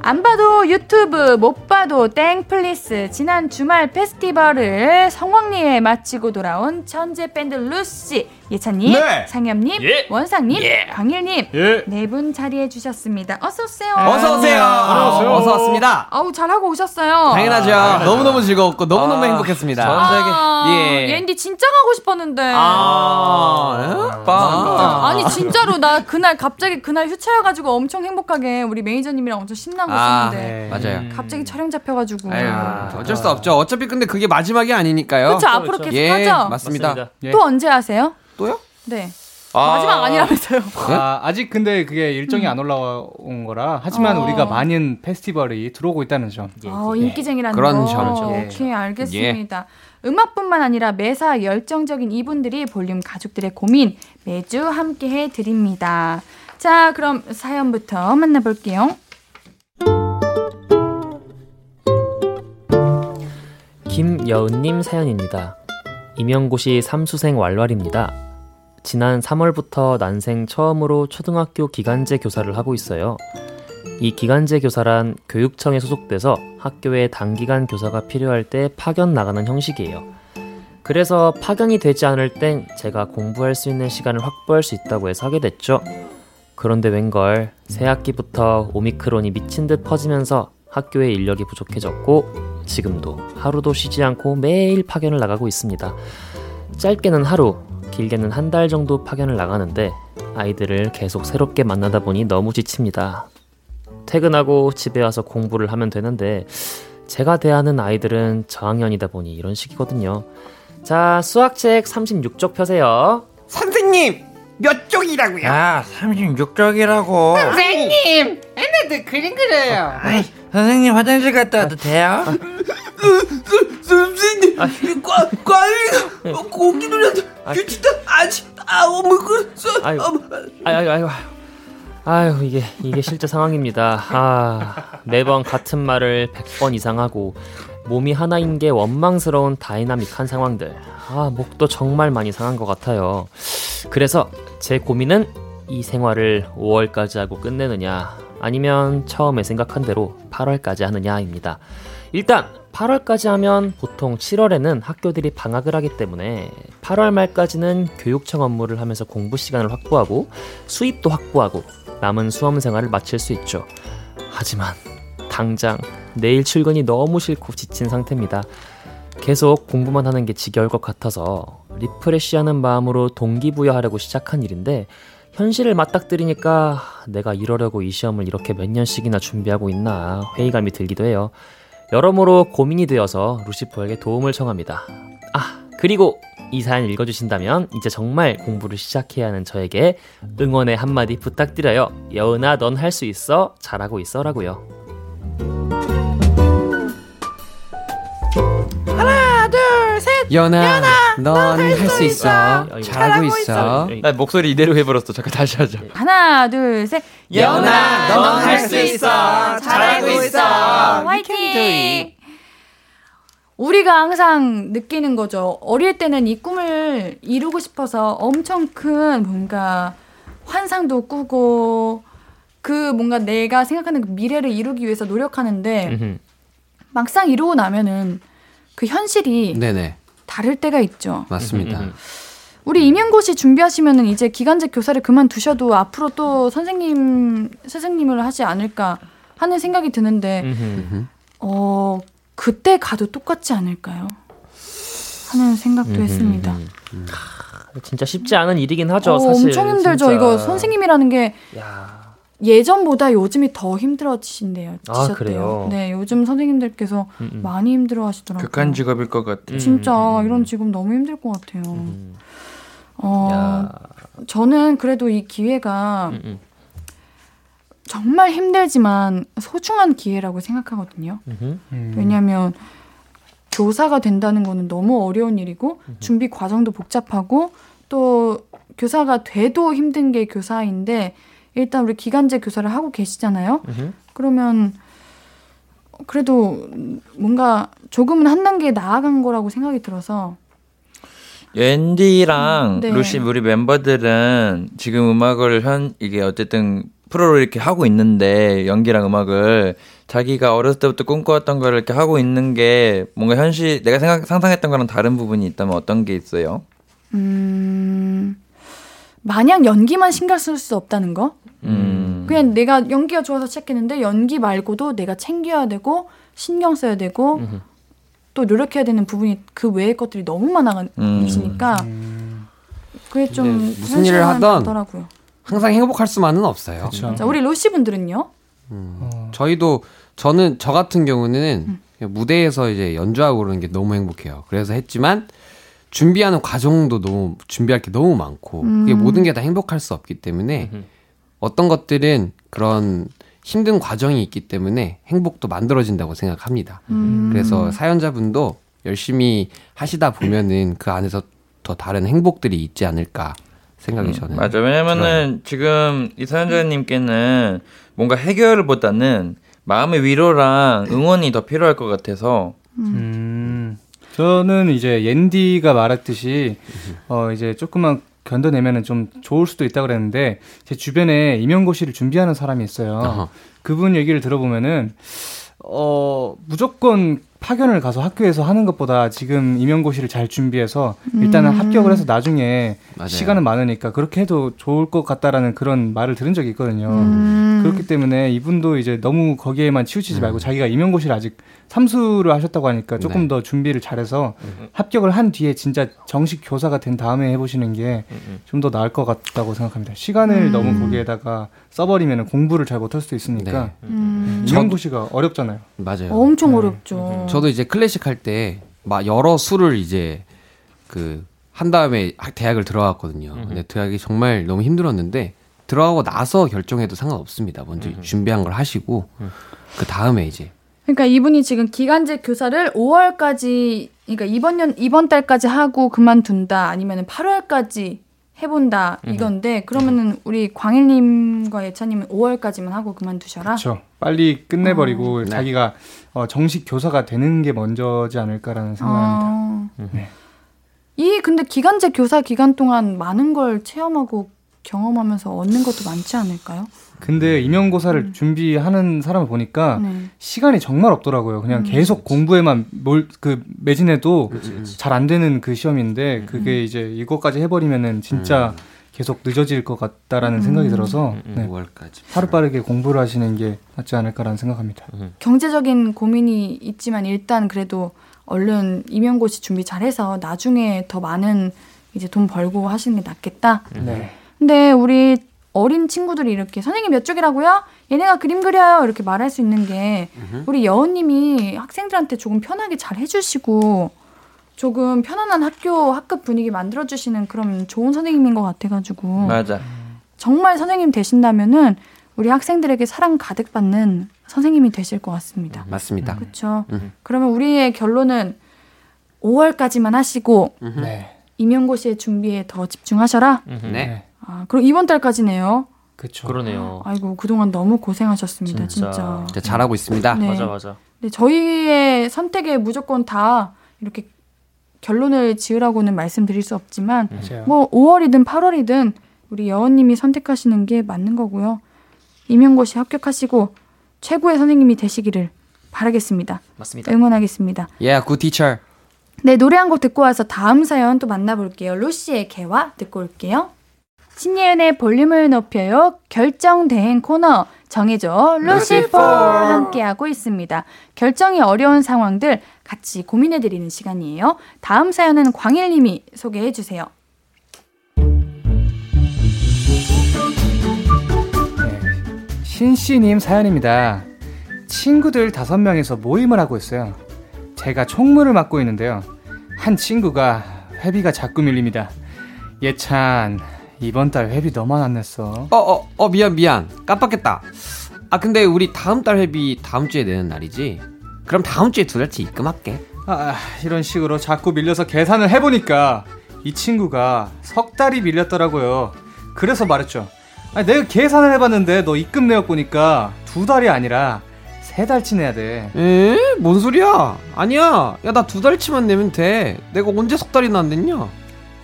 안 봐도 유튜브, 못 봐도 땡플릭스. 지난 주말 페스티벌을 성황리에 마치고 돌아온 천재 밴드 루시. 예찬님, 네. 상엽님, 예. 원상님, 광일님. 예. 네분 자리해 주셨습니다. 어서 오세요. 어서 오세요. 안녕하세요. 어서 왔습니다. 아우, 잘하고 오셨어요. 당연하죠. 너무 너무 즐거웠고 너무 너무 아, 행복했습니다. 아, 예. 옌디 진짜 가고 싶었는데. 아, 빵. 아니 진짜로 나 그날 갑자기 그날 휴차여가지고 엄청 행복하게 우리 매니저님이랑 엄청 신나고 아, 있었는데 맞아요. 갑자기 촬영 잡혀가지고 아유, 어쩔 수 없죠. 어차피 근데 그게 마지막이 아니니까요. 그렇죠 앞으로. 계속 예, 하죠 맞습니다. 맞습니다. 예. 또 언제 하세요? 또요? 네 아. 마지막 아니라면서요 아, 아직 근데 그게 일정이 안 올라온 거라 하지만 어. 우리가 많은 페스티벌이 들어오고 있다는 점. 어, 인기쟁이라는 그런 거 점이죠. 예. 오케이 알겠습니다 음악뿐만 아니라 매사 열정적인 이분들이 볼륨 가족들의 고민 매주 함께 해 드립니다 자 그럼 사연부터 만나볼게요 김여은님 사연입니다. 임용고시 삼수생 왈왈입니다. 지난 3월부터 난생 처음으로 초등학교 기간제 교사를 하고 있어요. 이 기간제 교사란 교육청에 소속돼서 학교에 단기간 교사가 필요할 때 파견 나가는 형식이에요. 그래서 파견이 되지 않을 땐 제가 공부할 수 있는 시간을 확보할 수 있다고 해서 하게 됐죠. 그런데 웬걸 새 학기부터 오미크론이 미친 듯 퍼지면서 학교에 인력이 부족해졌고 지금도 하루도 쉬지 않고 매일 파견을 나가고 있습니다. 짧게는 하루, 길게는 한 달 정도 파견을 나가는데 아이들을 계속 새롭게 만나다 보니 너무 지칩니다. 퇴근하고 집에 와서 공부를 하면 되는데 제가 대하는 아이들은 저학년이다 보니 이런 식이거든요. 자, 수학책 36쪽 펴세요. 선생님, 몇 쪽이라고요? 야, 36쪽이라고. 선생님, 애네들 그림 그려요. 아이, 선생님 화장실 갔다 와도 돼요? 선생님, 과, 과일이가 고기 눌려서 규칙다 아직 아우 뭐 그, 아유, 아유, 아유, 아유, 아유, 이게 이게 실제 상황입니다. 아, 매번 같은 말을 100번 이상 하고 몸이 하나인 게 원망스러운 다이나믹한 상황들. 아, 목도 정말 많이 상한 것 같아요. 그래서 제 고민은 이 생활을 5월까지 하고 끝내느냐, 아니면 처음에 생각한 대로 8월까지 하느냐입니다. 일단 8월까지 하면 보통 7월에는 학교들이 방학을 하기 때문에 8월 말까지는 교육청 업무를 하면서 공부 시간을 확보하고 수입도 확보하고 남은 수험 생활을 마칠 수 있죠. 하지만 당장 내일 출근이 너무 싫고 지친 상태입니다. 계속 공부만 하는 게 지겨울 것 같아서 리프레시하는 마음으로 동기부여하려고 시작한 일인데 현실을 맞닥뜨리니까 내가 이러려고 이 시험을 이렇게 몇 년씩이나 준비하고 있나 회의감이 들기도 해요. 여러모로 고민이 되어서 루시퍼에게 도움을 청합니다. 아, 그리고 이 사연 읽어주신다면 이제 정말 공부를 시작해야 하는 저에게 응원의 한마디 부탁드려요. 여은아, 넌 할 수 있어. 잘하고 있어. 라고요. 연아, 넌 할 수 있어. 잘하고 있어. 나 목소리 이대로 해버렸어. 잠깐 다시 하자. 하나 둘 셋 연아, 넌 할 수 있어. 잘하고 있어. 화이팅! 우리가 항상 느끼는 거죠. 어릴 때는 이 꿈을 이루고 싶어서 엄청 큰 뭔가 환상도 꾸고 그 뭔가 내가 생각하는 그 미래를 이루기 위해서 노력하는데. 막상 이루고 나면은 그 현실이 네네, 다를 때가 있죠. 맞습니다. 음, 음, 우리 임용고시 준비하시면은 이제 기간제 교사를 그만두셔도 앞으로 또 선생님 선생님을 하지 않을까 하는 생각이 드는데. 어 그때 가도 똑같지 않을까요? 하는 생각도 했습니다. 진짜 쉽지 않은 일이긴 하죠, 어, 사실. 엄청 힘들죠. 진짜. 이거 선생님이라는 게 야. 예전보다 요즘이 더 힘들어지신대요. 아. 그래요? 네, 요즘 선생님들께서 음, 음. 많이 힘들어 하시더라고요. 극한 직업일 것 같아. 음, 진짜 음, 음. 이런 직업 너무 힘들 것 같아요. 음. 어, 야. 저는 그래도 이 기회가 음, 음. 정말 힘들지만 소중한 기회라고 생각하거든요. 음흠. 음. 왜냐하면 교사가 된다는 거는 너무 어려운 일이고 준비 과정도 복잡하고 또 교사가 돼도 힘든 게 교사인데 일단 우리 기간제 교사를 하고 계시잖아요. 음흠. 그러면 그래도 뭔가 조금은 한 단계 나아간 거라고 생각이 들어서 앤디랑 네. 루시 우리 멤버들은 지금 음악을 현 이게 어쨌든 프로로 이렇게 하고 있는데 연기랑 음악을 자기가 어렸을 때부터 꿈꿔왔던 걸 이렇게 하고 있는 게 뭔가 현실 내가 생각 상상했던 거랑 다른 부분이 있다면 어떤 게 있어요? 음, 마냥 연기만 신경 쓸 수 없다는 거? 음. 그냥 내가 연기가 좋아서 시작했는데 연기 말고도 내가 챙겨야 되고 신경 써야 되고 음흠. 또 노력해야 되는 부분이 그 외의 것들이 너무 음. 많아지니까 그게 좀 무슨 일을 하던 하더라고요. 항상 행복할 수만은 없어요. 자, 우리 로시 분들은요? 저희도 저는 저 같은 경우는 그냥 무대에서 이제 연주하고 그러는 게 너무 행복해요. 그래서 했지만 준비하는 과정도 너무 준비할 게 너무 많고 그게 음. 모든 게 다 행복할 수 없기 때문에 음흠. 어떤 것들은 그런 힘든 과정이 있기 때문에 행복도 만들어진다고 생각합니다. 음. 그래서 사연자분도 열심히 하시다 보면은 그 안에서 더 다른 행복들이 있지 않을까 생각이 저는 음, 맞아. 왜냐면은 지금 이 사연자님께는 뭔가 해결보다는 마음의 위로랑 응원이 더 필요할 것 같아서 음, 저는 이제 옌디가 말했듯이 어 이제 조금만 견뎌내면은 좀 좋을 수도 있다 그랬는데 제 주변에 임용고시를 준비하는 사람이 있어요. 어허. 그분 얘기를 들어보면은 어 무조건 파견을 가서 학교에서 하는 것보다 지금 임용고시를 잘 준비해서 일단은 음. 합격을 해서 나중에 맞아요. 시간은 많으니까 그렇게 해도 좋을 것 같다라는 그런 말을 들은 적이 있거든요. 음. 그렇기 때문에 이분도 이제 너무 거기에만 치우치지 말고 자기가 임용고시를 아직 삼수를 하셨다고 하니까 조금 네. 더 준비를 잘해서 합격을 한 뒤에 진짜 정식 교사가 된 다음에 해보시는 게 좀 더 나을 것 같다고 생각합니다. 시간을 음. 너무 거기에다가 써버리면 공부를 잘 못할 수도 있으니까 음. 임용고시가 어렵잖아요. 맞아요. 엄청 네. 어렵죠. 저도 이제 클래식 할 때 막 여러 수를 이제 그 한 다음에 학- 대학을 들어갔거든요. 근데 대학이 정말 너무 힘들었는데 들어가고 나서 결정해도 상관없습니다. 먼저 준비한 걸 하시고 그 다음에 이제 그러니까 이분이 지금 기간제 교사를 5월까지 그러니까 이번 년 이번 달까지 하고 그만둔다 아니면은 8월까지 해본다 이건데 그러면은 우리 광일님과 예찬님은 5월까지만 하고 그만두셔라. 그렇죠. 빨리 끝내버리고 네. 자기가 어, 정식 교사가 되는 게 먼저지 않을까라는 생각합니다. 아. 네. 이 근데 기간제 교사 기간 동안 많은 걸 체험하고 경험하면서 얻는 것도 많지 않을까요? 근데 임용고사를 준비하는 사람을 보니까 음. 네. 시간이 정말 없더라고요. 그냥 음. 계속 공부에만 몰 그 매진해도 잘 안 되는 그 시험인데 그게 이제 이것까지 해버리면은 진짜 계속 늦어질 것 같다라는 음. 생각이 들어서 네. 5월까지. 하루 빠르게 공부를 하시는 게 낫지 않을까라는 생각합니다. 경제적인 고민이 있지만 일단 그래도 얼른 임용고시 준비 잘해서 나중에 더 많은 이제 돈 벌고 하시는 게 낫겠다. 네. 근데 우리 어린 친구들이 이렇게 선생님 몇 쪽이라고요? 얘네가 그림 그려요. 이렇게 말할 수 있는 게 우리 여은님이 학생들한테 조금 편하게 잘 해주시고 조금 편안한 학교 학급 분위기 만들어 주시는 그런 좋은 선생님인 것 같아가지고 맞아. 정말 선생님 되신다면은 우리 학생들에게 사랑 가득 받는 선생님이 되실 것 같습니다. 맞습니다. 그렇죠. 음. 그러면 우리의 결론은 5월까지만 하시고 네. 임용고시의 준비에 더 집중하셔라. 네. 아, 그럼 이번 달까지네요. 그렇죠. 그러네요. 아이고 그동안 너무 고생하셨습니다, 진짜. 진짜. 진짜 잘하고 있습니다. 네. 맞아 맞아. 네, 저희의 선택에 무조건 다 이렇게 결론을 지으라고는 말씀드릴 수 없지만 맞아요. 뭐 5월이든 8월이든 우리 여원님이 선택하시는 게 맞는 거고요. 임용고시 합격하시고 최고의 선생님이 되시기를 바라겠습니다. 맞습니다. 응원하겠습니다. Yeah, good teacher. 네, 노래 한 곡 듣고 와서 다음 사연 또 만나볼게요. 루시의 개와 듣고 올게요. 신예은의 볼륨을 높여요. 결정된 코너 정해줘 루시포 함께하고 있습니다. 결정이 어려운 상황들 같이 고민해드리는 시간이에요. 다음 사연은 광일님이 소개해주세요. 신씨님 사연입니다. 친구들 다섯 명이서 모임을 하고 있어요. 제가 총무를 맡고 있는데요. 한 친구가 회비가 자꾸 밀립니다. 예찬, 이번 달 회비 너만 안 냈어. 어, 어, 어, 미안, 미안. 깜빡했다. 아, 근데 우리 다음 달 회비 다음 주에 내는 날이지? 그럼 다음 주에 두 달치 입금할게. 아, 이런 식으로 자꾸 밀려서 계산을 해보니까 이 친구가 석 달이 밀렸더라고요. 그래서 말했죠. 아니, 내가 계산을 해봤는데 너 입금 내역 보니까 두 달이 아니라 세 달치 내야 돼. 에? 뭔 소리야? 아니야. 야, 나 두 달치만 내면 돼. 내가 언제 석 달이나 안 냈냐?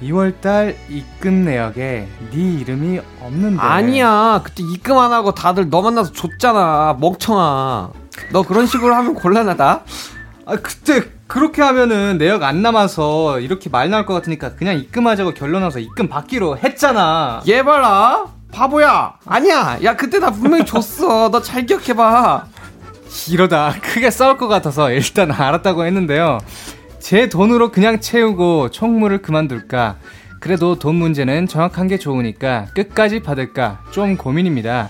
2월달 입금 내역에 네 이름이 없는데. 아니야. 그때 입금 안 하고 다들 너 만나서 줬잖아. 멍청아. 너 그런 식으로 하면 곤란하다. 아 그때 그렇게 하면은 내역 안 남아서 이렇게 말 나올 것 같으니까 그냥 입금하자고 결론나서 입금 받기로 했잖아. 얘 봐라. 바보야. 아니야. 야, 그때 나 분명히 줬어. 너 잘 기억해봐. 이러다 크게 싸울 것 같아서 일단 알았다고 했는데요. 제 돈으로 그냥 채우고 총무를 그만둘까? 그래도 돈 문제는 정확한 게 좋으니까 끝까지 받을까? 좀 고민입니다.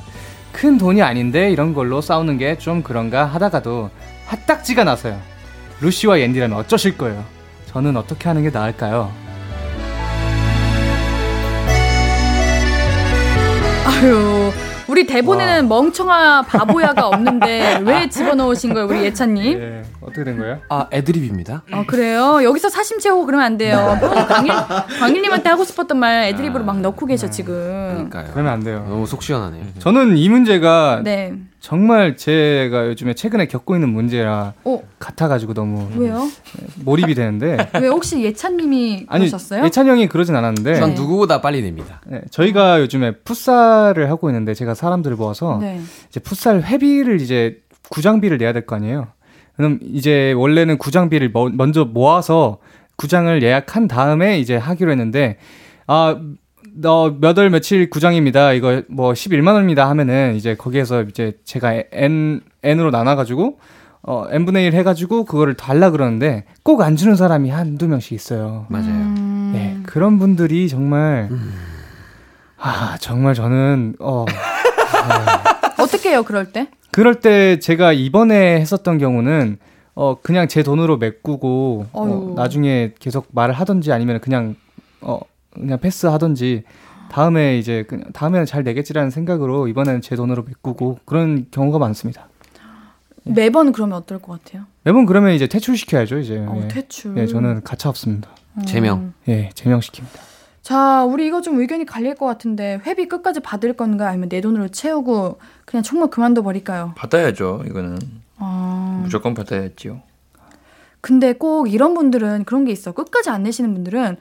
큰 돈이 아닌데 이런 걸로 싸우는 게 좀 그런가 하다가도 핫딱지가 나서요. 루시와 옌디라면 어쩌실 거예요? 저는 어떻게 하는 게 나을까요? 아유, 우리 대본에는 멍청아 바보야가 없는데 왜 집어넣으신 거예요, 우리 예찬님? 예, 어떻게 된 거예요? 아, 애드립입니다. 어, 그래요? 여기서 사심 채우고 그러면 안 돼요. 평소 광일, 광일님한테 하고 싶었던 말 애드립으로 막 넣고 계셔, 지금. 그러니까요. 그러면 안 돼요. 너무 속 시원하네요. 저는 이 문제가 네. 정말 제가 요즘에 최근에 겪고 있는 문제라 어, 같아가지고 너무 왜요? 몰입이 되는데 왜 혹시 예찬님이 아니 그러셨어요? 예찬 형이 그러진 않았는데 네. 전 누구보다 빨리 냅니다. 네, 저희가 요즘에 풋살을 하고 있는데 제가 사람들을 모아서 네. 이제 풋살 회비를 이제 구장비를 내야 될 거 아니에요. 그럼 이제 원래는 구장비를 머- 먼저 모아서 구장을 예약한 다음에 이제 하기로 했는데 아, 아 너몇 월 며칠 구장입니다. 이거 뭐 11만 원입니다 하면은 이제 거기에서 이제 제가 n n으로 나눠 가지고 어 n분의 1 해 가지고 그거를 달라 그러는데 꼭 안 주는 사람이 한두 명씩 있어요. 맞아요. 음. 네, 그런 분들이 정말 아, 정말 저는 어 어떻게 해요, 그럴 때? 그럴 때 제가 이번에 했었던 경우는 어 그냥 제 돈으로 메꾸고 어. 나중에 계속 말을 하던지 아니면 그냥 어 그냥 패스하던지 다음에 이제 그냥 다음에는 잘 내겠지라는 생각으로 이번에는 제 돈으로 메꾸고 그런 경우가 많습니다. 매번 그러면 어떨 것 같아요? 매번 그러면 이제 퇴출시켜야죠 이제. 어, 예. 퇴출. 예, 저는 가차 없습니다. 음. 제명. 예, 제명시킵니다. 자, 우리 이거 좀 의견이 갈릴 것 같은데 회비 끝까지 받을 건가 아니면 내 돈으로 채우고 그냥 총무 그만둬 버릴까요? 받아야죠. 이거는 아, 무조건 받아야지요. 근데 꼭 이런 분들은 그런 게 있어. 끝까지 안 내시는 분들은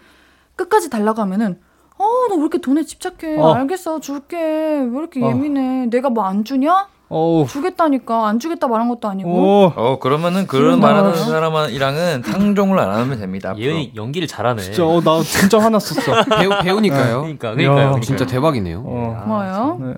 끝까지 달라고 하면은 어, 너왜 이렇게 돈에 집착해? 어. 알겠어, 줄게. 왜 이렇게 어. 예민해? 내가 뭐 안 주냐? 어우. 주겠다니까 안 주겠다 말한 것도 아니고. 오. 어 그러면은 그런 말하는? 사람이랑은 상종을 안 하면 됩니다. 앞으로. 얘 연기를 잘하네. 진짜 어, 나 진짜 화났었어. 배우, 배우니까요. 그러니까 야, 그러니까요. 진짜 대박이네요. 어. 고마워요. 네.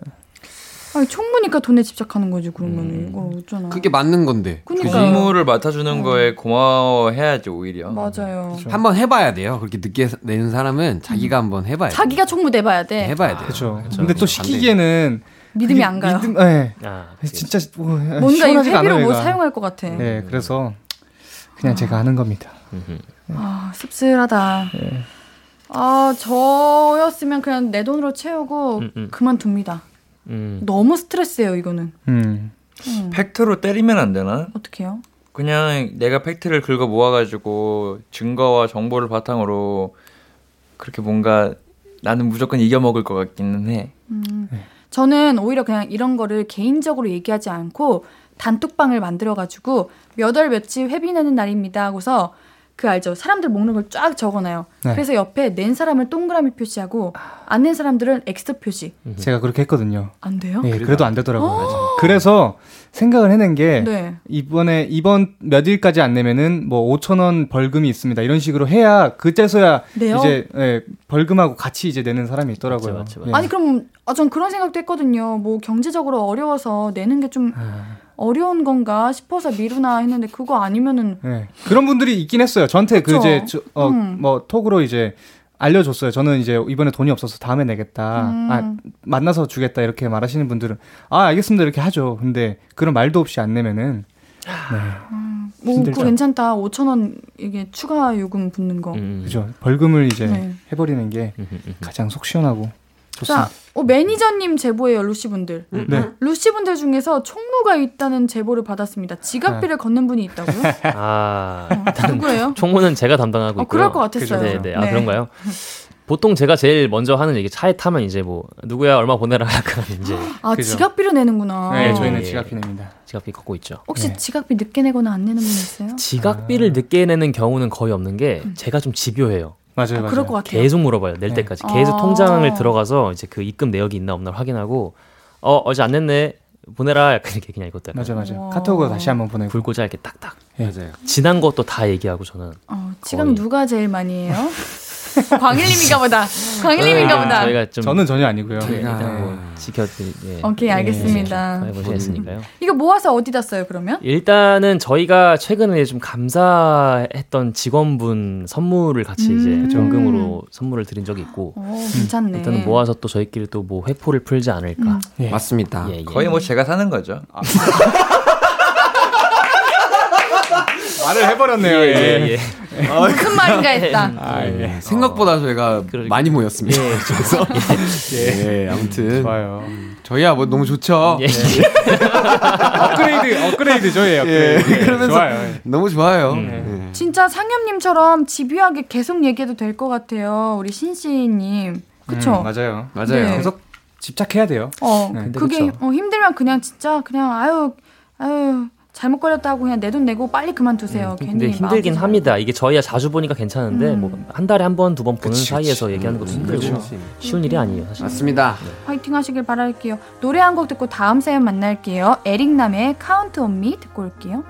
아니, 총무니까 돈에 집착하는 거지 그러면 이걸 어쩌나. 그게 맞는 건데. 그니까요. 공무를 맡아주는 거에 고마워해야지 오히려. 맞아요. 한번 해봐야 돼요. 그렇게 늦게 내는 사람은 자기가 한번 해봐야 돼. 자기가 총무 내봐야 돼. 해봐야 돼요. 그렇죠. 그쵸. 근데 또 시키기에는 믿음이 안 가요. 믿음, 네. 아, 진짜 뭐, 뭔가 이 회비로 뭐. 사용할 것 같아. 네, 그래서 그냥 제가 하는 겁니다. 아, 씁쓸하다. 네. 아, 저였으면 그냥 내 돈으로 채우고 음, 음. 그만둡니다. 음. 너무 스트레스예요, 이거는. 음. 음. 팩트로 때리면 안 되나? 어떡해요? 그냥 내가 팩트를 긁어 모아가지고 증거와 정보를 바탕으로 그렇게 뭔가 나는 무조건 이겨 먹을 것 같기는 해. 음. 저는 오히려 그냥 이런 거를 개인적으로 얘기하지 않고 단톡방을 만들어가지고 몇 월 며칠 회비 내는 날입니다 하고서 그 알죠? 사람들 목록을 쫙 적어놔요. 네. 그래서 옆에 낸 사람을 동그라미 표시하고 안 낸 사람들은 X 표시. 제가 그렇게 했거든요. 안 돼요? 예, 그래도 안 되더라고요. 그래서 생각을 해낸 게 네. 이번에 이번 몇 일까지 안 내면은 뭐 5천 원 벌금이 있습니다. 이런 식으로 해야 그때서야 네요? 이제 예, 벌금하고 같이 이제 내는 사람이 있더라고요. 맞죠, 맞죠, 예. 아니 그럼 아, 전 그런 생각도 했거든요. 뭐 경제적으로 어려워서 내는 게좀 아, 어려운 건가 싶어서 미루나 했는데 그거 아니면은 예. 그런 분들이 있긴 했어요. 저한테 그 그쵸? 이제 저, 어, 음. 뭐 톡으로 이제 알려줬어요. 저는 이제 이번에 돈이 없어서 다음에 내겠다. 음. 아, 만나서 주겠다 이렇게 말하시는 분들은 아 알겠습니다 이렇게 하죠. 근데 그런 말도 없이 안 내면은 네, 뭐 힘들죠. 그거 괜찮다. 5천 원 이게 추가 요금 붙는 거. 음. 그죠. 벌금을 이제 네. 해버리는 게 가장 속 시원하고 좋습니다. 자, 어, 매니저님 제보예요, 루시 분들. 네. 루시 분들 중에서 총무가 있다는 제보를 받았습니다. 지각비를 걷는 분이 있다고요? 아, 어, 누구예요? 총무는 제가 담당하고 어, 있고요. 그럴 것 같았어요. 네, 네. 아, 네. 그런가요? 보통 제가 제일 먼저 하는 얘기 차에 타면 이제 뭐 누구야 얼마 보내라 약간 이제 아, 그죠. 지각비를 내는구나. 네, 어. 저희는 예. 지각비 냅니다. 지각비 걷고 있죠. 혹시 네. 지각비 늦게 내거나 안 내는 분 있어요? 지각비를 늦게 내는 경우는 거의 없는 게 음. 제가 좀 집요해요. 맞아요, 맞아요. 그럴 것 같아요. 계속 물어봐요. 낼 때까지. 계속 아. 통장을 들어가서 이제 그 입금 내역이 있나 없나 확인하고 어 어제 안 냈네 보내라 약간 이렇게 그냥 이것도 약간 맞아 맞아. 카톡으로 다시 한번 보내고. 불고자 이렇게 딱딱 맞아요. 지난 것도 다 얘기하고 저는 어, 지금 거의. 누가 제일 많이 해요? 광일님인가 보다. 광일님인가 보다. 저희가 좀 저는 전혀 아니고요. 저희가 뭐 지켜드리 예. 오케이, 알겠습니다. 해보시 했으니까요. 이거 모아서 어디다 써요, 그러면? 일단은 저희가 최근에 좀 감사했던 직원분 선물을 같이 음. 이제 전금으로 선물을 드린 적이 있고 오, 괜찮네. 일단은 모아서 또 저희끼리 또 뭐 회포를 풀지 않을까. 예. 맞습니다. 예, 예. 거의 뭐 제가 사는 거죠. 말을 해버렸네요. 예, 예. 예, 예. 무슨 말인가 했다. 아, 예. 생각보다 저희가 그러니까. 많이 모였습니다. 예, 그래서 예, 아무튼 좋아요. 저희야 뭐 너무 좋죠. 예. 업그레이드 업그레이드죠, 예. 예, 업그레이드. 그러면서 좋아요. 예. 너무 좋아요. 음. 예. 진짜 상엽님처럼 집요하게 계속 얘기해도 될 것 같아요. 우리 신씨님. 그쵸? 음, 맞아요. 맞아요. 네. 계속 집착해야 돼요. 어, 네, 그게. 어, 힘들면 그냥 진짜 그냥 아유, 아유, 잘못 걸렸다고 그냥 내 돈 내고 빨리 그만두세요. 괜히 근데 힘들긴 합니다. 이게 저희야 자주 보니까 괜찮은데 음. 뭐한 달에 한 번 두번 보는 그치, 사이에서 그치. 얘기하는 것도 힘들고 그렇죠. 쉬운 일이 아니에요, 사실. 맞습니다. 말고 화이팅 하시길 바랄게요. 노래 한 곡 듣고 다음 사연 만날게요. 에릭남의 Count on Me 듣고 올게요.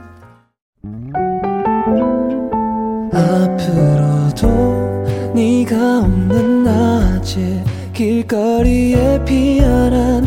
앞으로도 네가 없는 낮에 길거리에 피어난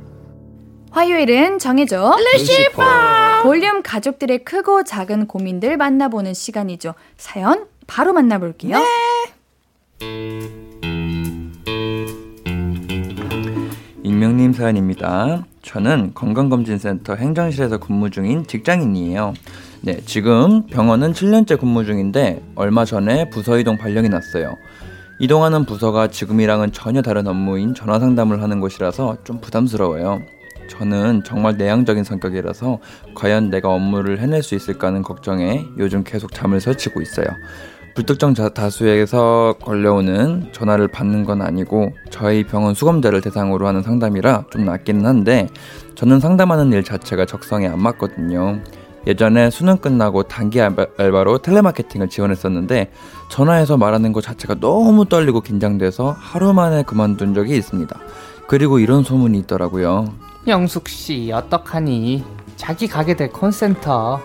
화요일은 정해줘. 루시퍼! 볼륨 가족들의 크고 작은 고민들 만나보는 시간이죠. 사연 바로 만나볼게요. 익명님 사연입니다. 저는 건강검진센터 행정실에서 근무 중인 직장인이에요. 네, 지금 병원은 7년째 근무 중인데 얼마 전에 부서 이동 발령이 났어요. 이동하는 부서가 지금이랑은 전혀 다른 업무인 전화 상담을 하는 곳이라서 좀 부담스러워요. 저는 정말 내향적인 성격이라서 과연 내가 업무를 해낼 수 있을까 하는 걱정에 요즘 계속 잠을 설치고 있어요. 불특정 자- 다수에게서 걸려오는 전화를 받는 건 아니고 저희 병원 수검자를 대상으로 하는 상담이라 좀 낫기는 한데 저는 상담하는 일 자체가 적성에 안 맞거든요. 예전에 수능 끝나고 단기 알바, 알바로 텔레마케팅을 지원했었는데 전화해서 말하는 것 자체가 너무 떨리고 긴장돼서 하루 만에 그만둔 적이 있습니다. 그리고 이런 소문이 있더라고요. 영숙 씨 어떡하니? 자기 가게 될 콘센터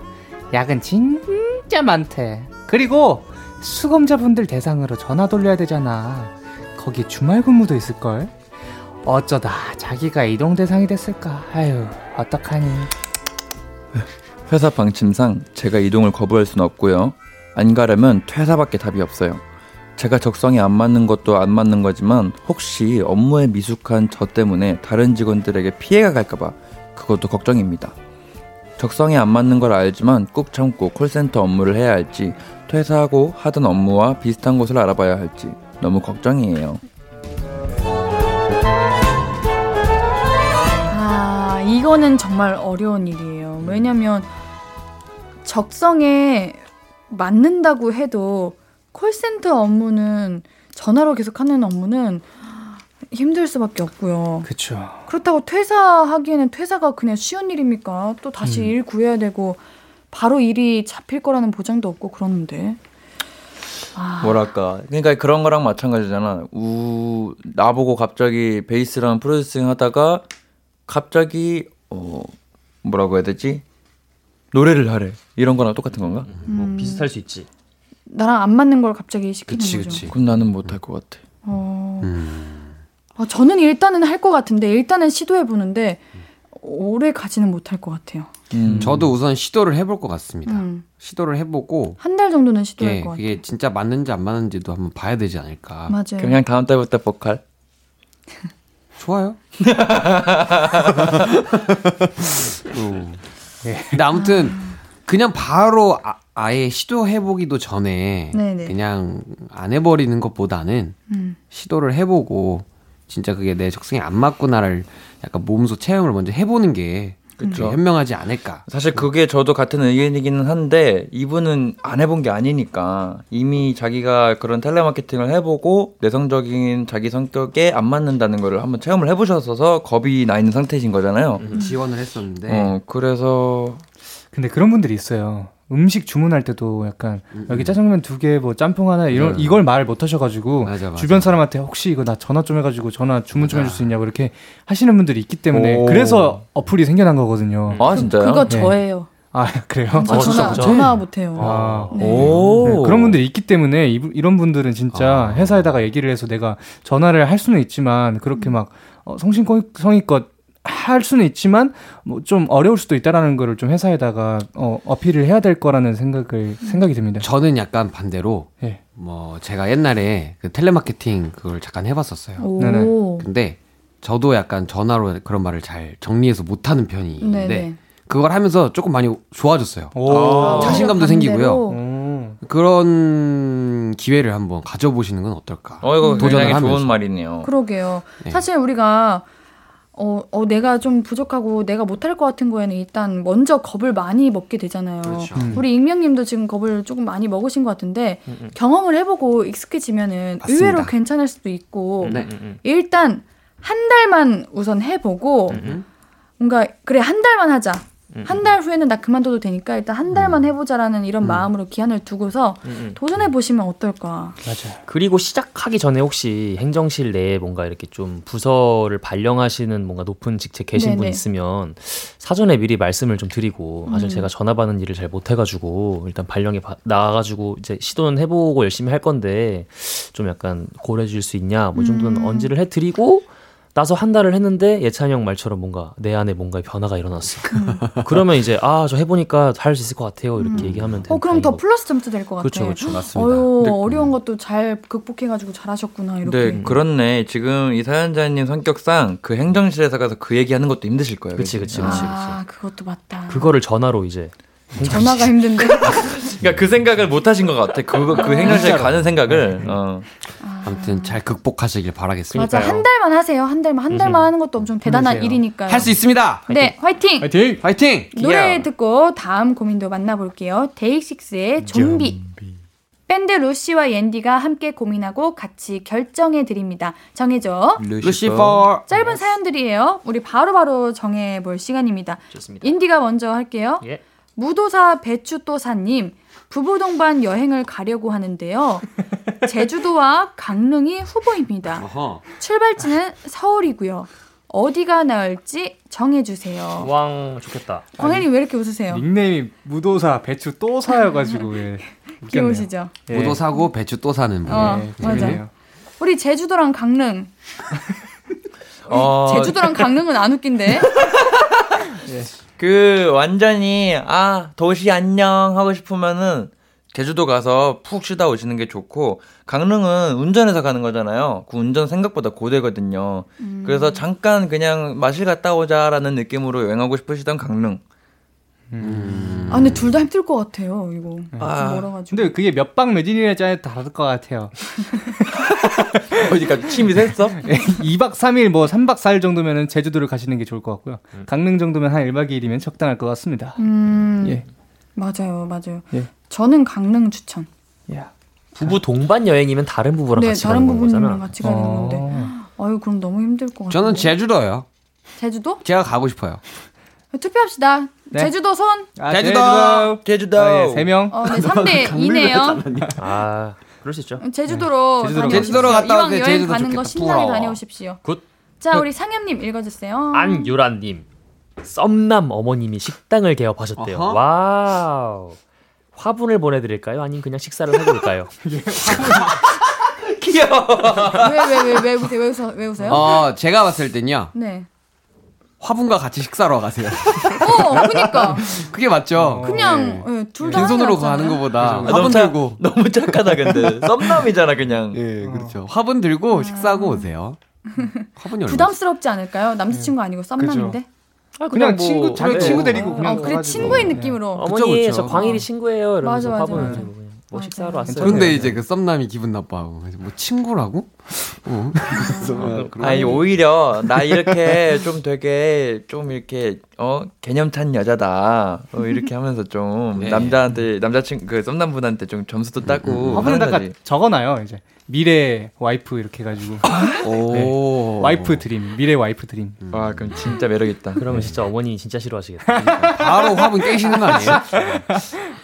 야근 진짜 많대. 그리고 수검자분들 대상으로 전화 돌려야 되잖아. 거기 주말 근무도 있을 걸. 어쩌다 자기가 이동 대상이 됐을까? 아유 어떡하니? 회사 방침상 제가 이동을 거부할 수는 없고요. 안 가려면 퇴사밖에 답이 없어요. 제가 적성에 안 맞는 것도 안 맞는 거지만 혹시 업무에 미숙한 저 때문에 다른 직원들에게 피해가 갈까봐 그것도 걱정입니다. 적성에 안 맞는 걸 알지만 꾹 참고 콜센터 업무를 해야 할지 퇴사하고 하던 업무와 비슷한 곳을 알아봐야 할지 너무 걱정이에요. 아, 이거는 정말 어려운 일이에요. 왜냐면 적성에 맞는다고 해도 콜센터 업무는 전화로 계속 하는 업무는 힘들 수밖에 없고요. 그쵸. 그렇다고 퇴사하기에는 퇴사가 그냥 쉬운 일입니까? 또 다시 일 구해야 되고 바로 일이 잡힐 거라는 보장도 없고 그러는데. 아, 뭐랄까 그러니까 그런 거랑 마찬가지잖아 우 나보고 갑자기 베이스랑 프로듀싱 하다가 갑자기 어 뭐라고 해야 되지 노래를 하래 이런 거랑 똑같은 건가 뭐 음. 비슷할 수 있지. 나랑 안 맞는 걸 갑자기 시키는 그치, 거죠. 그치. 그럼 나는 못할 것 같아 어, 음. 아, 저는 일단은 할 것 같은데 일단은 시도해 보는데 오래 가지는 못할 것 같아요. 음. 저도 우선 시도를 해볼 것 같습니다. 음. 시도를 해보고 한 달 정도는 시도할 예, 것 같아요. 그게 진짜 맞는지 안 맞는지도 한번 봐야 되지 않을까. 맞아요. 그냥 다음 달부터 보컬 좋아요. 음. 근데 아무튼 그냥 바로 아, 아예 시도해보기도 전에 네네. 그냥 안 해버리는 것보다는 음. 시도를 해보고 진짜 그게 내 적성에 안 맞구나를 약간 몸소 체험을 먼저 해보는 게 그쵸. 현명하지 않을까. 사실 그게 저도 같은 의견이기는 한데 이분은 안 해본 게 아니니까 이미 자기가 그런 텔레마케팅을 해보고 내성적인 자기 성격에 안 맞는다는 거를 한번 체험을 해보셨어서 겁이 나 있는 상태이신 거잖아요. 지원을 했었는데 어 그래서 근데 그런 분들이 있어요. 음식 주문할 때도 약간 여기 짜장면 두 개 뭐 짬뽕 하나 이런 맞아요. 이걸 말 못 하셔가지고 맞아, 맞아. 주변 사람한테 혹시 이거 나 전화 좀 해가지고 전화 주문 좀 맞아. 해줄 수 있냐고 이렇게 하시는 분들이 있기 때문에 오. 그래서 어플이 생겨난 거거든요. 아 진짜요? 그거 네. 저예요. 아 그래요? 저 어, 전화 진짜? 전화 못해요. 아. 네. 오 네, 그런 분들이 있기 때문에 이, 이런 분들은 진짜 아. 회사에다가 얘기를 해서 내가 전화를 할 수는 있지만 그렇게 막 어, 성심성의껏 할 수는 있지만 뭐 좀 어려울 수도 있다라는 거를 좀 회사에다가 어, 어필을 해야 될 거라는 생각을 생각이 듭니다. 저는 약간 반대로 예. 뭐 제가 옛날에 그 텔레마케팅 그걸 잠깐 해봤었어요. 오. 근데 저도 약간 전화로 그런 말을 잘 정리해서 못하는 편인데 네네. 그걸 하면서 조금 많이 좋아졌어요. 오. 자신감도 오히려 생기고요. 음. 그런 기회를 한번 가져보시는 건 어떨까? 어 이거 도전을 굉장히 하면서. 좋은 말이네요. 그러게요. 네. 사실 우리가 어, 어, 내가 좀 부족하고 내가 못할 것 같은 거에는 일단 먼저 겁을 많이 먹게 되잖아요. 그렇죠. 음. 우리 익명님도 지금 겁을 조금 많이 먹으신 것 같은데 경험을 해보고 익숙해지면은 맞습니다. 의외로 괜찮을 수도 있고 네. 일단 한 달만 우선 해보고 뭔가 그래 한 달만 하자. 한 달 후에는 나 그만둬도 되니까 일단 한 달만 해보자라는 이런 마음으로 기한을 두고서 도전해 보시면 어떨까. 맞아요. 그리고 시작하기 전에 혹시 행정실 내에 뭔가 이렇게 좀 부서를 발령하시는 뭔가 높은 직책 계신 분 네네. 있으면 사전에 미리 말씀을 좀 드리고 사실 음. 제가 전화 받는 일을 잘 못해가지고 일단 발령에 바- 나가가지고 이제 시도는 해보고 열심히 할 건데 좀 약간 고려해 줄 수 있냐 뭐이 정도는 음. 언지를 해드리고 나서 한 달을 했는데 예찬이 형 말처럼 뭔가 내 안에 뭔가 변화가 일어났어. 그러면 이제 아 저 해보니까 할 수 있을 것 같아요 이렇게 얘기하면 되는 어 그럼 더. 플러스 점수 될 것 같아. 그렇죠 그렇죠. 맞습니다. 어유 근데- 어려운 것도 잘 극복해가지고 잘하셨구나 이렇게. 네, 그렇네. 지금 이 사연자님 성격상 그 행정실에서 가서 그 얘기하는 것도 힘드실 거예요. 그치 그치 그치. 아 그것도 맞다. 그거를 전화로 이제 전화가 힘든데. 그러니까 그 생각을 못 하신 것 같아. 그거 그 행정실에 가는 생각을. 어. 아무튼 잘 극복하시길 바라겠습니다. 맞아 한 달만 하세요. 한 달만 한 달만 하는 것도 엄청 대단한. 일이니까요. 할 수 있습니다. 네 화이팅. 파이팅! 파이팅! 노래 듣고 다음 고민도 만나볼게요. 데이식스의 좀비. 밴드 루시와 옌디가 함께 고민하고 같이 결정해 드립니다. 정해줘. 루시퍼. 짧은 사연들이에요. 우리 바로바로 정해 볼 시간입니다. 좋습니다. 옌디가 먼저 할게요. 예. 무도사 배추도사님 부부 동반 여행을 가려고 하는데요. 제주도와 강릉이 후보입니다. 어허. 출발지는 서울이고요. 어디가 나을지 정해주세요. 왕 좋겠다. 광현님 왜 이렇게 웃으세요? 닉네임이 무도사 배추 또 사여가지고 예. 귀여우시죠? 예. 무도 사고 배추 또 사는 분. 어, 예, 맞아. 우리 제주도랑 강릉. 어, 제주도랑 강릉은 안 웃긴데. 그 완전히 아 도시 안녕 하고 싶으면은 제주도 가서 푹 쉬다 오시는 게 좋고 강릉은 운전해서 가는 거잖아요. 그 운전 생각보다 고되거든요. 그래서 잠깐 그냥 마실 갔다 오자라는 느낌으로 여행하고 싶으시던 강릉. 아 근데 둘 다 힘들 것 같아요. 이거 아, 멀어가지고. 근데 그게 몇박 몇일이냐에 다를 것 같아요. 어디가 침이 샜어? 2박 3일 뭐 3박 4일 정도면은 제주도를 가시는 게 좋을 것 같고요. 강릉 정도면 한 1박 2일이면 적당할 것 같습니다. 음 예. 맞아요, 맞아요. 예. 저는 강릉 추천. 야. 부부 동반 여행이면 다른 부부랑 네, 같이 다른 가는 거잖아. 같이 가는 건데. 아유 그럼 너무 힘들 것 같아요. 저는 제주도요. 제주도? 제가 가고 싶어요. 투표합시다. 네. 제주도 손. 아, 제주도! 제주도. 아, 예, 3명. 어, 네, 3대 2네요. 아 그럴 수 있죠. 제주도로 제주도로 다녀오십시오. 제주도로 갔다 이왕 오세요. 여행 제주도 가는 거 좋겠다. 신나게 부러워. 다녀오십시오. Good. 자, 우리 상엽님 읽어주세요. 안유라님 썸남 어머님이 식당을 개업하셨대요. 어허. 와우. 화분을 보내드릴까요? 아니면 그냥 식사를 해볼까요? 왜왜 왜 왜 웃으세요? 왜, 웃어, 왜 웃어요? 어, 제가 봤을 땐요. 네. 화분과 같이 식사로 가세요. 어, 그니까 그게 맞죠? 그냥 예, 둘다 빈손으로 가는 것보다 아, 화분 들고. 너무 착하다 근데 썸남이잖아 그냥. 예, 그렇죠. 화분 들고 식사하고 오세요. 화분이? 부담스럽지 않을까요? 남자친구 아니고 썸남인데. 아, 그냥, 뭐, 친구 자기 네. 친구 데리고 그냥 어, 그래. 친구의 네. 느낌으로. 어머니 그쵸, 저 그쵸. 광일이 친구예요. 이러면서 맞아, 맞아. 네. 이제 뭐. 식사하러 왔어요. 그런데 이제 그 썸남이 기분 나빠하고 뭐 친구라고? 어. 아니 오히려 나 이렇게 좀 되게 좀 이렇게 어 개념 찬 여자다 어, 이렇게 하면서 좀 네. 남자한테 남자친 그 썸남분한테 좀 점수도 따고 하는 화분에다가 거지. 적어놔요 이제 미래 와이프 이렇게 해가지고 오. 와이프 드림 미래 와이프 드림 와 그럼 진짜 매력 있다. 그러면 진짜 어머니 진짜 싫어하시겠다. 바로 화분 깨시는 거 아니에요?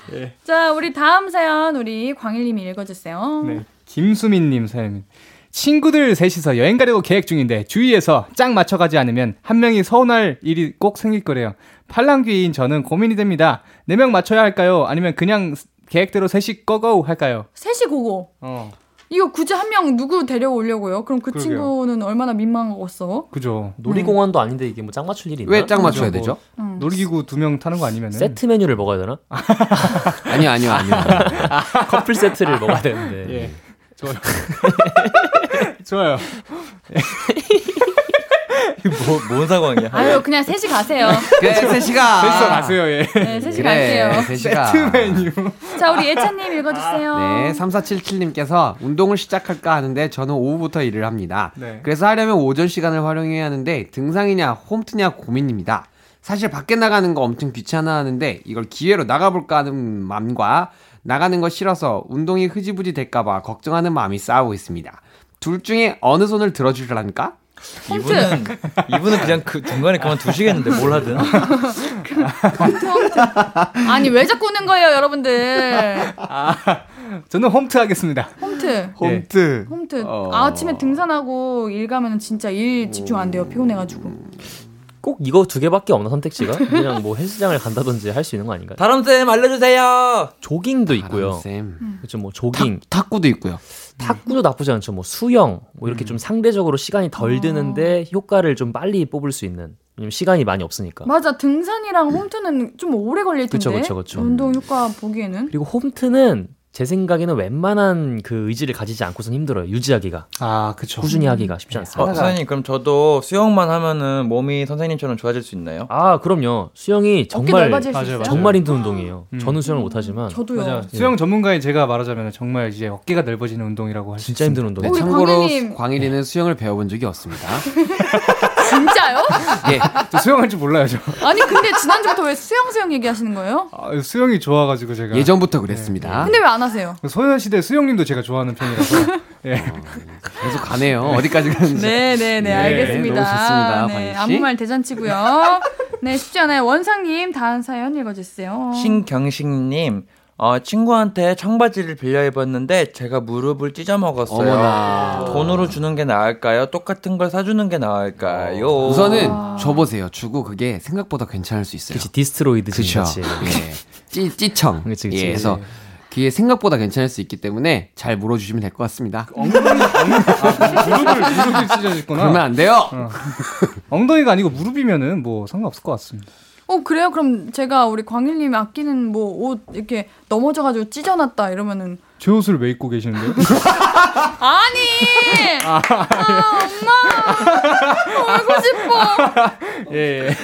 자, 우리 다음 사연 우리 광일님이 읽어주세요. 네. 김수민님 사연. 친구들 셋이서 여행 가려고 계획 중인데 주위에서 짝 맞춰가지 않으면 한 명이 서운할 일이 꼭 생길 거래요. 팔랑귀인 저는 고민이 됩니다. 네 명 맞춰야 할까요? 아니면 그냥 계획대로 셋이 꺼고 할까요? 셋이 고고. 어, 이거 굳이 한 명 누구 데려오려고요? 그럼 그 그러게요. 친구는 얼마나 민망하겠어? 그죠. 놀이공원도 아닌데 이게 뭐 짝 맞출 일이 있나? 왜 짝 맞춰야 뭐, 되죠? 응. 놀이기구 두 명 타는 거 아니면은 세트 메뉴를 먹어야 되나? 아니요, 아니요, 아니요. 커플 세트를 먹어야 되는데. 예. 좋아요. 좋아요. 뭐, 뭔 상황이야? 아유, 그냥 셋이 가세요. 그래, 셋이가. 셋이서 가세요, 예. 네, 셋이 그래, 갈게요. 셋이가. 세트 메뉴. 자, 우리 예찬님 읽어주세요. 네, 3477님께서 운동을 시작할까 하는데 저는 오후부터 일을 합니다. 네. 그래서 하려면 오전 시간을 활용해야 하는데 등산이냐 홈트냐 고민입니다. 사실 밖에 나가는 거 엄청 귀찮아 하는데 이걸 기회로 나가볼까 하는 마음과 나가는 거 싫어서 운동이 흐지부지 될까봐 걱정하는 마음이 싸우고 있습니다. 둘 중에 어느 손을 들어주려니까? 이분은 이분은 그냥 그 중간에 그만 두시겠는데 뭘 하든. 아니, 왜 자꾸 우는 거예요, 여러분들? 저는 홈트 하겠습니다. 홈트. 홈트. 홈트. 어. 아, 아침에 등산하고 일 가면 진짜 일 집중 안 돼요. 피곤해가지고. 꼭 이거 두 개밖에 없나 선택지가? 그냥 뭐 헬스장을 간다든지 할 수 있는 거 아닌가요? 다람 쌤 알려주세요. 조깅도 있고요. 쌤. 그렇죠. 뭐 조깅, 탁구도 있고요. 탁구도 나쁘지 않죠. 뭐 수영, 뭐 이렇게 좀 상대적으로 시간이 덜 드는데 효과를 좀 빨리 뽑을 수 있는. 시간이 많이 없으니까. 맞아, 등산이랑 홈트는 좀 오래 걸릴 텐데. 그쵸, 그쵸, 그쵸. 운동 효과 보기에는. 그리고 홈트는 제 생각에는 웬만한 그 의지를 가지지 않고선 힘들어요. 유지하기가. 아, 그쵸. 꾸준히 하기가 쉽지 어, 않습니다. 선생님 그럼 저도 수영만 하면은 몸이 선생님처럼 좋아질 수 있나요? 아, 그럼요. 수영이 어깨 정말 넓어질 수 맞아요, 있어요? 맞아요. 정말 힘든 운동이에요. 음. 저는 수영을 못 하지만 저도요. 맞아. 수영 전문가인 제가 말하자면 정말 이제 어깨가 넓어지는 운동이라고 할수 진짜 있습니다. 힘든 네, 운동이에요. 우리 참고로. 광일이는 수영을 배워본 적이 없습니다. 진짜요? 예. 저 수영할 줄 몰라요, 저. 아니, 근데 지난주부터 왜 수영 수영 얘기하시는 거예요? 아, 수영이 좋아가지고 제가. 예전부터 그랬습니다. 근데 왜 안 하세요? 소녀시대 수영님도 제가 좋아하는 편이라서. 예. 계속 가네요. 어디까지 가는지. 네, 네, 네, 알겠습니다. 너무 좋습니다, 네. 아무 말 대잔치고요. 네, 쉽지 않아요. 원상님, 다음 사연 읽어주세요. 신경식님, 어, 친구한테 청바지를 빌려 입었는데 제가 무릎을 찢어 먹었어요. 어머나. 돈으로 주는 게 나을까요? 똑같은 걸 사주는 게 나을까요? 우선은 줘보세요. 주고 그게 생각보다 괜찮을 수 있어요. 그치 destroyed 그쵸. 예. 찌, 찌청. 그치, 그치. 예, 그래서 그게 생각보다 괜찮을 수 있기 때문에 잘 물어주시면 될 것 같습니다. 엉덩이, 엉, 아, 무릎을, 무릎이 찢어졌구나. 그러면 안 돼요. 엉덩이가 아니고 무릎이면은 뭐 상관없을 것 같습니다. 어, 그래요? 그럼 제가 우리 광일님이 아끼는 뭐 옷 이렇게 넘어져가지고 찢어놨다 이러면은. 제 옷을 왜 입고 계시는데요? 아니! 아, 엄마! 알고 싶어! 예, 예.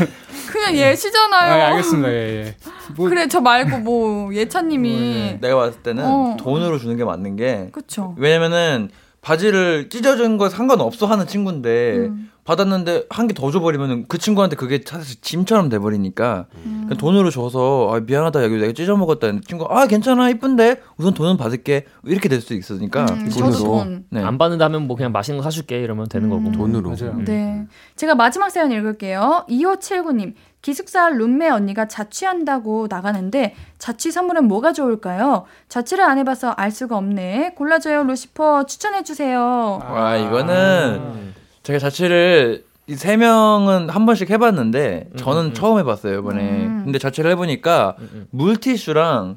그냥 아, 예시잖아요. 예, 알겠습니다. 예, 예. 뭐, 그래, 저 말고 뭐, 예찬님이. 내가 봤을 때는 어. 돈으로 주는 게 맞는 게 그쵸. 왜냐면은 바지를 찢어진 거 상관없어 하는 친구인데 음. 받았는데 한 개 더 줘버리면은 그 친구한테 그게 사실 짐처럼 돼버리니까 그냥 돈으로 줘서 아, 미안하다 여기 내가 찢어 먹었다 했는데 친구가 아 괜찮아 이쁜데 우선 돈은 받을게 이렇게 될 수 있으니까 음, 돈으로. 돈. 네. 안 받는다면 뭐 그냥 맛있는 거 사줄게 이러면 되는 거고. 돈으로. 맞아요. 네. 제가 마지막 사연 읽을게요. 2579님. 기숙사 룸메 언니가 자취한다고 나가는데 자취 선물은 뭐가 좋을까요? 자취를 안 해봐서 알 수가 없네. 골라줘요, 루시퍼. 추천해 주세요. 와 이거는 제가 자취를 이세 명은 한 번씩 해봤는데 저는 처음 해봤어요 이번에 음. 근데 자취를 해보니까 물티슈랑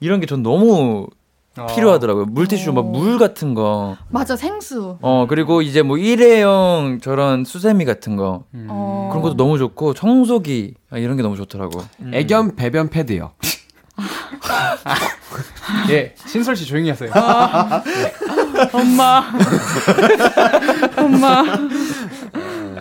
이런 게 전 너무 필요하더라고요 물티슈 막 물 같은 거 맞아, 생수. 어, 그리고 이제 뭐 일회용 저런 수세미 같은 거. 어. 그런 것도 너무 좋고, 청소기, 아, 이런 게 너무 좋더라고. 애견 배변 패드요. 예, 신설 씨 조용히 하세요. 엄마. 엄마.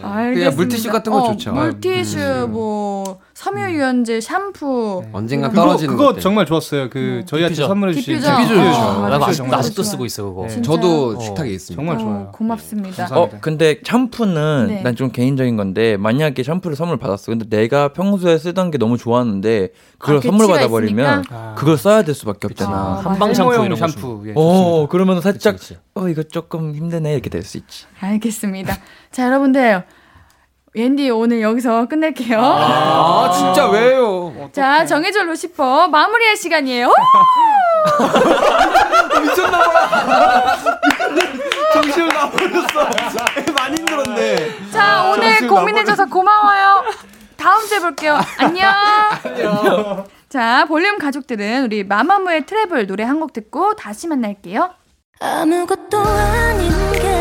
알겠습니다. 물티슈 같은 거 어, 좋죠. 물티슈, 뭐 섬유유연제, 샴푸. 언젠가 그거, 떨어지는 그거 것들. 정말 좋았어요. 그 저희한테 디퓨저. 선물해 주신 디퓨저. 디퓨저 어. 나 아직, 아직도 좋아요. 쓰고 있어 그거. 네? 저도 어. 식탁에 있습니다. 정말 어, 좋아요. 고맙습니다. 감사합니다. 어, 근데 샴푸는 네. 난좀 개인적인 건데 만약에 샴푸를 선물 받았어. 근데 내가 평소에 쓰던 게 너무 좋았는데 그걸 아, 선물 개취가 받아 버리면 있으니까? 그걸 써야 될 수밖에 없잖아. 아, 한방 샴푸 이런 거 샴푸. 예, 어, 그러면 살짝 그치, 그치. 어 이거 조금 힘드네 이렇게 될 수 있지. 알겠습니다. 자, 여러분들. 앤디 오늘 여기서 끝낼게요. 아, 진짜 왜요? 자, 정해줘 루시퍼 마무리할 시간이에요. 정신을 나버렸어. 많이 힘들었네. 자, 오늘 고민해줘서 고마워요. 다음 주에 볼게요. 안녕. 자, 볼륨 가족들은 우리 마마무의 트래블 노래 한 곡 듣고 다시 만날게요. 아무것도 아닌 게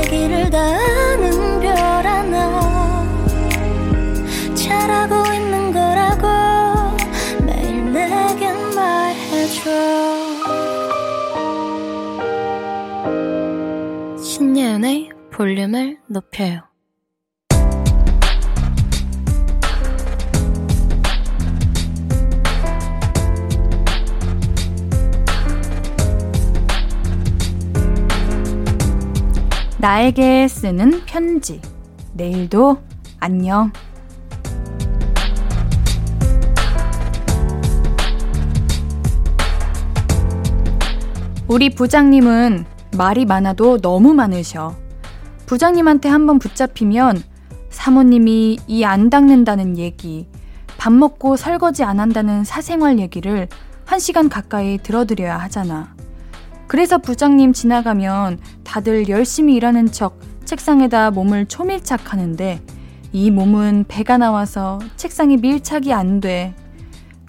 신예은의 볼륨을 높여요. 나에게 쓰는 편지. 내일도 안녕. 우리 부장님은 말이 많아도 너무 많으셔. 부장님한테 한번 붙잡히면 사모님이 이 안 닦는다는 얘기, 밥 먹고 설거지 안 한다는 사생활 얘기를 한 시간 가까이 들어드려야 하잖아. 그래서 부장님 지나가면 다들 열심히 일하는 척 책상에다 몸을 초밀착 하는데 이 몸은 배가 나와서 책상에 밀착이 안 돼.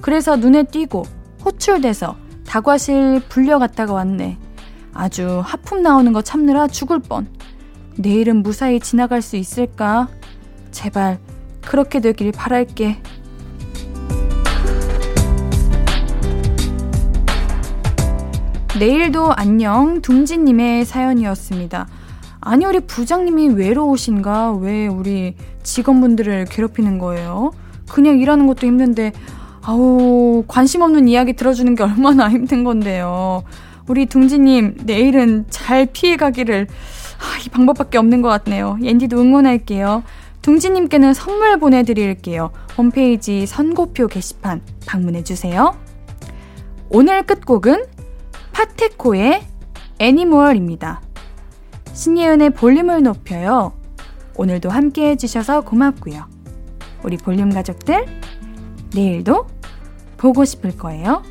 그래서 눈에 띄고 호출돼서 다과실 불려갔다가 왔네. 아주 하품 나오는 거 참느라 죽을 뻔. 내일은 무사히 지나갈 수 있을까? 제발 그렇게 되길 바랄게. 내일도 안녕 둥지님의 사연이었습니다. 아니 우리 부장님이 외로우신가? 왜 우리 직원분들을 괴롭히는 거예요? 그냥 일하는 것도 힘든데 아우 관심 없는 이야기 들어주는 게 얼마나 힘든 건데요. 우리 둥지님 내일은 잘 피해가기를 아, 이 방법밖에 없는 것 같네요. 옌디도 응원할게요. 둥지님께는 선물 보내드릴게요. 홈페이지 선고표 게시판 방문해주세요. 오늘 끝곡은 파테코의 애니멀입니다. 신예은의 볼륨을 높여요. 오늘도 함께 해주셔서 고맙고요. 우리 볼륨 가족들, 내일도 보고 싶을 거예요.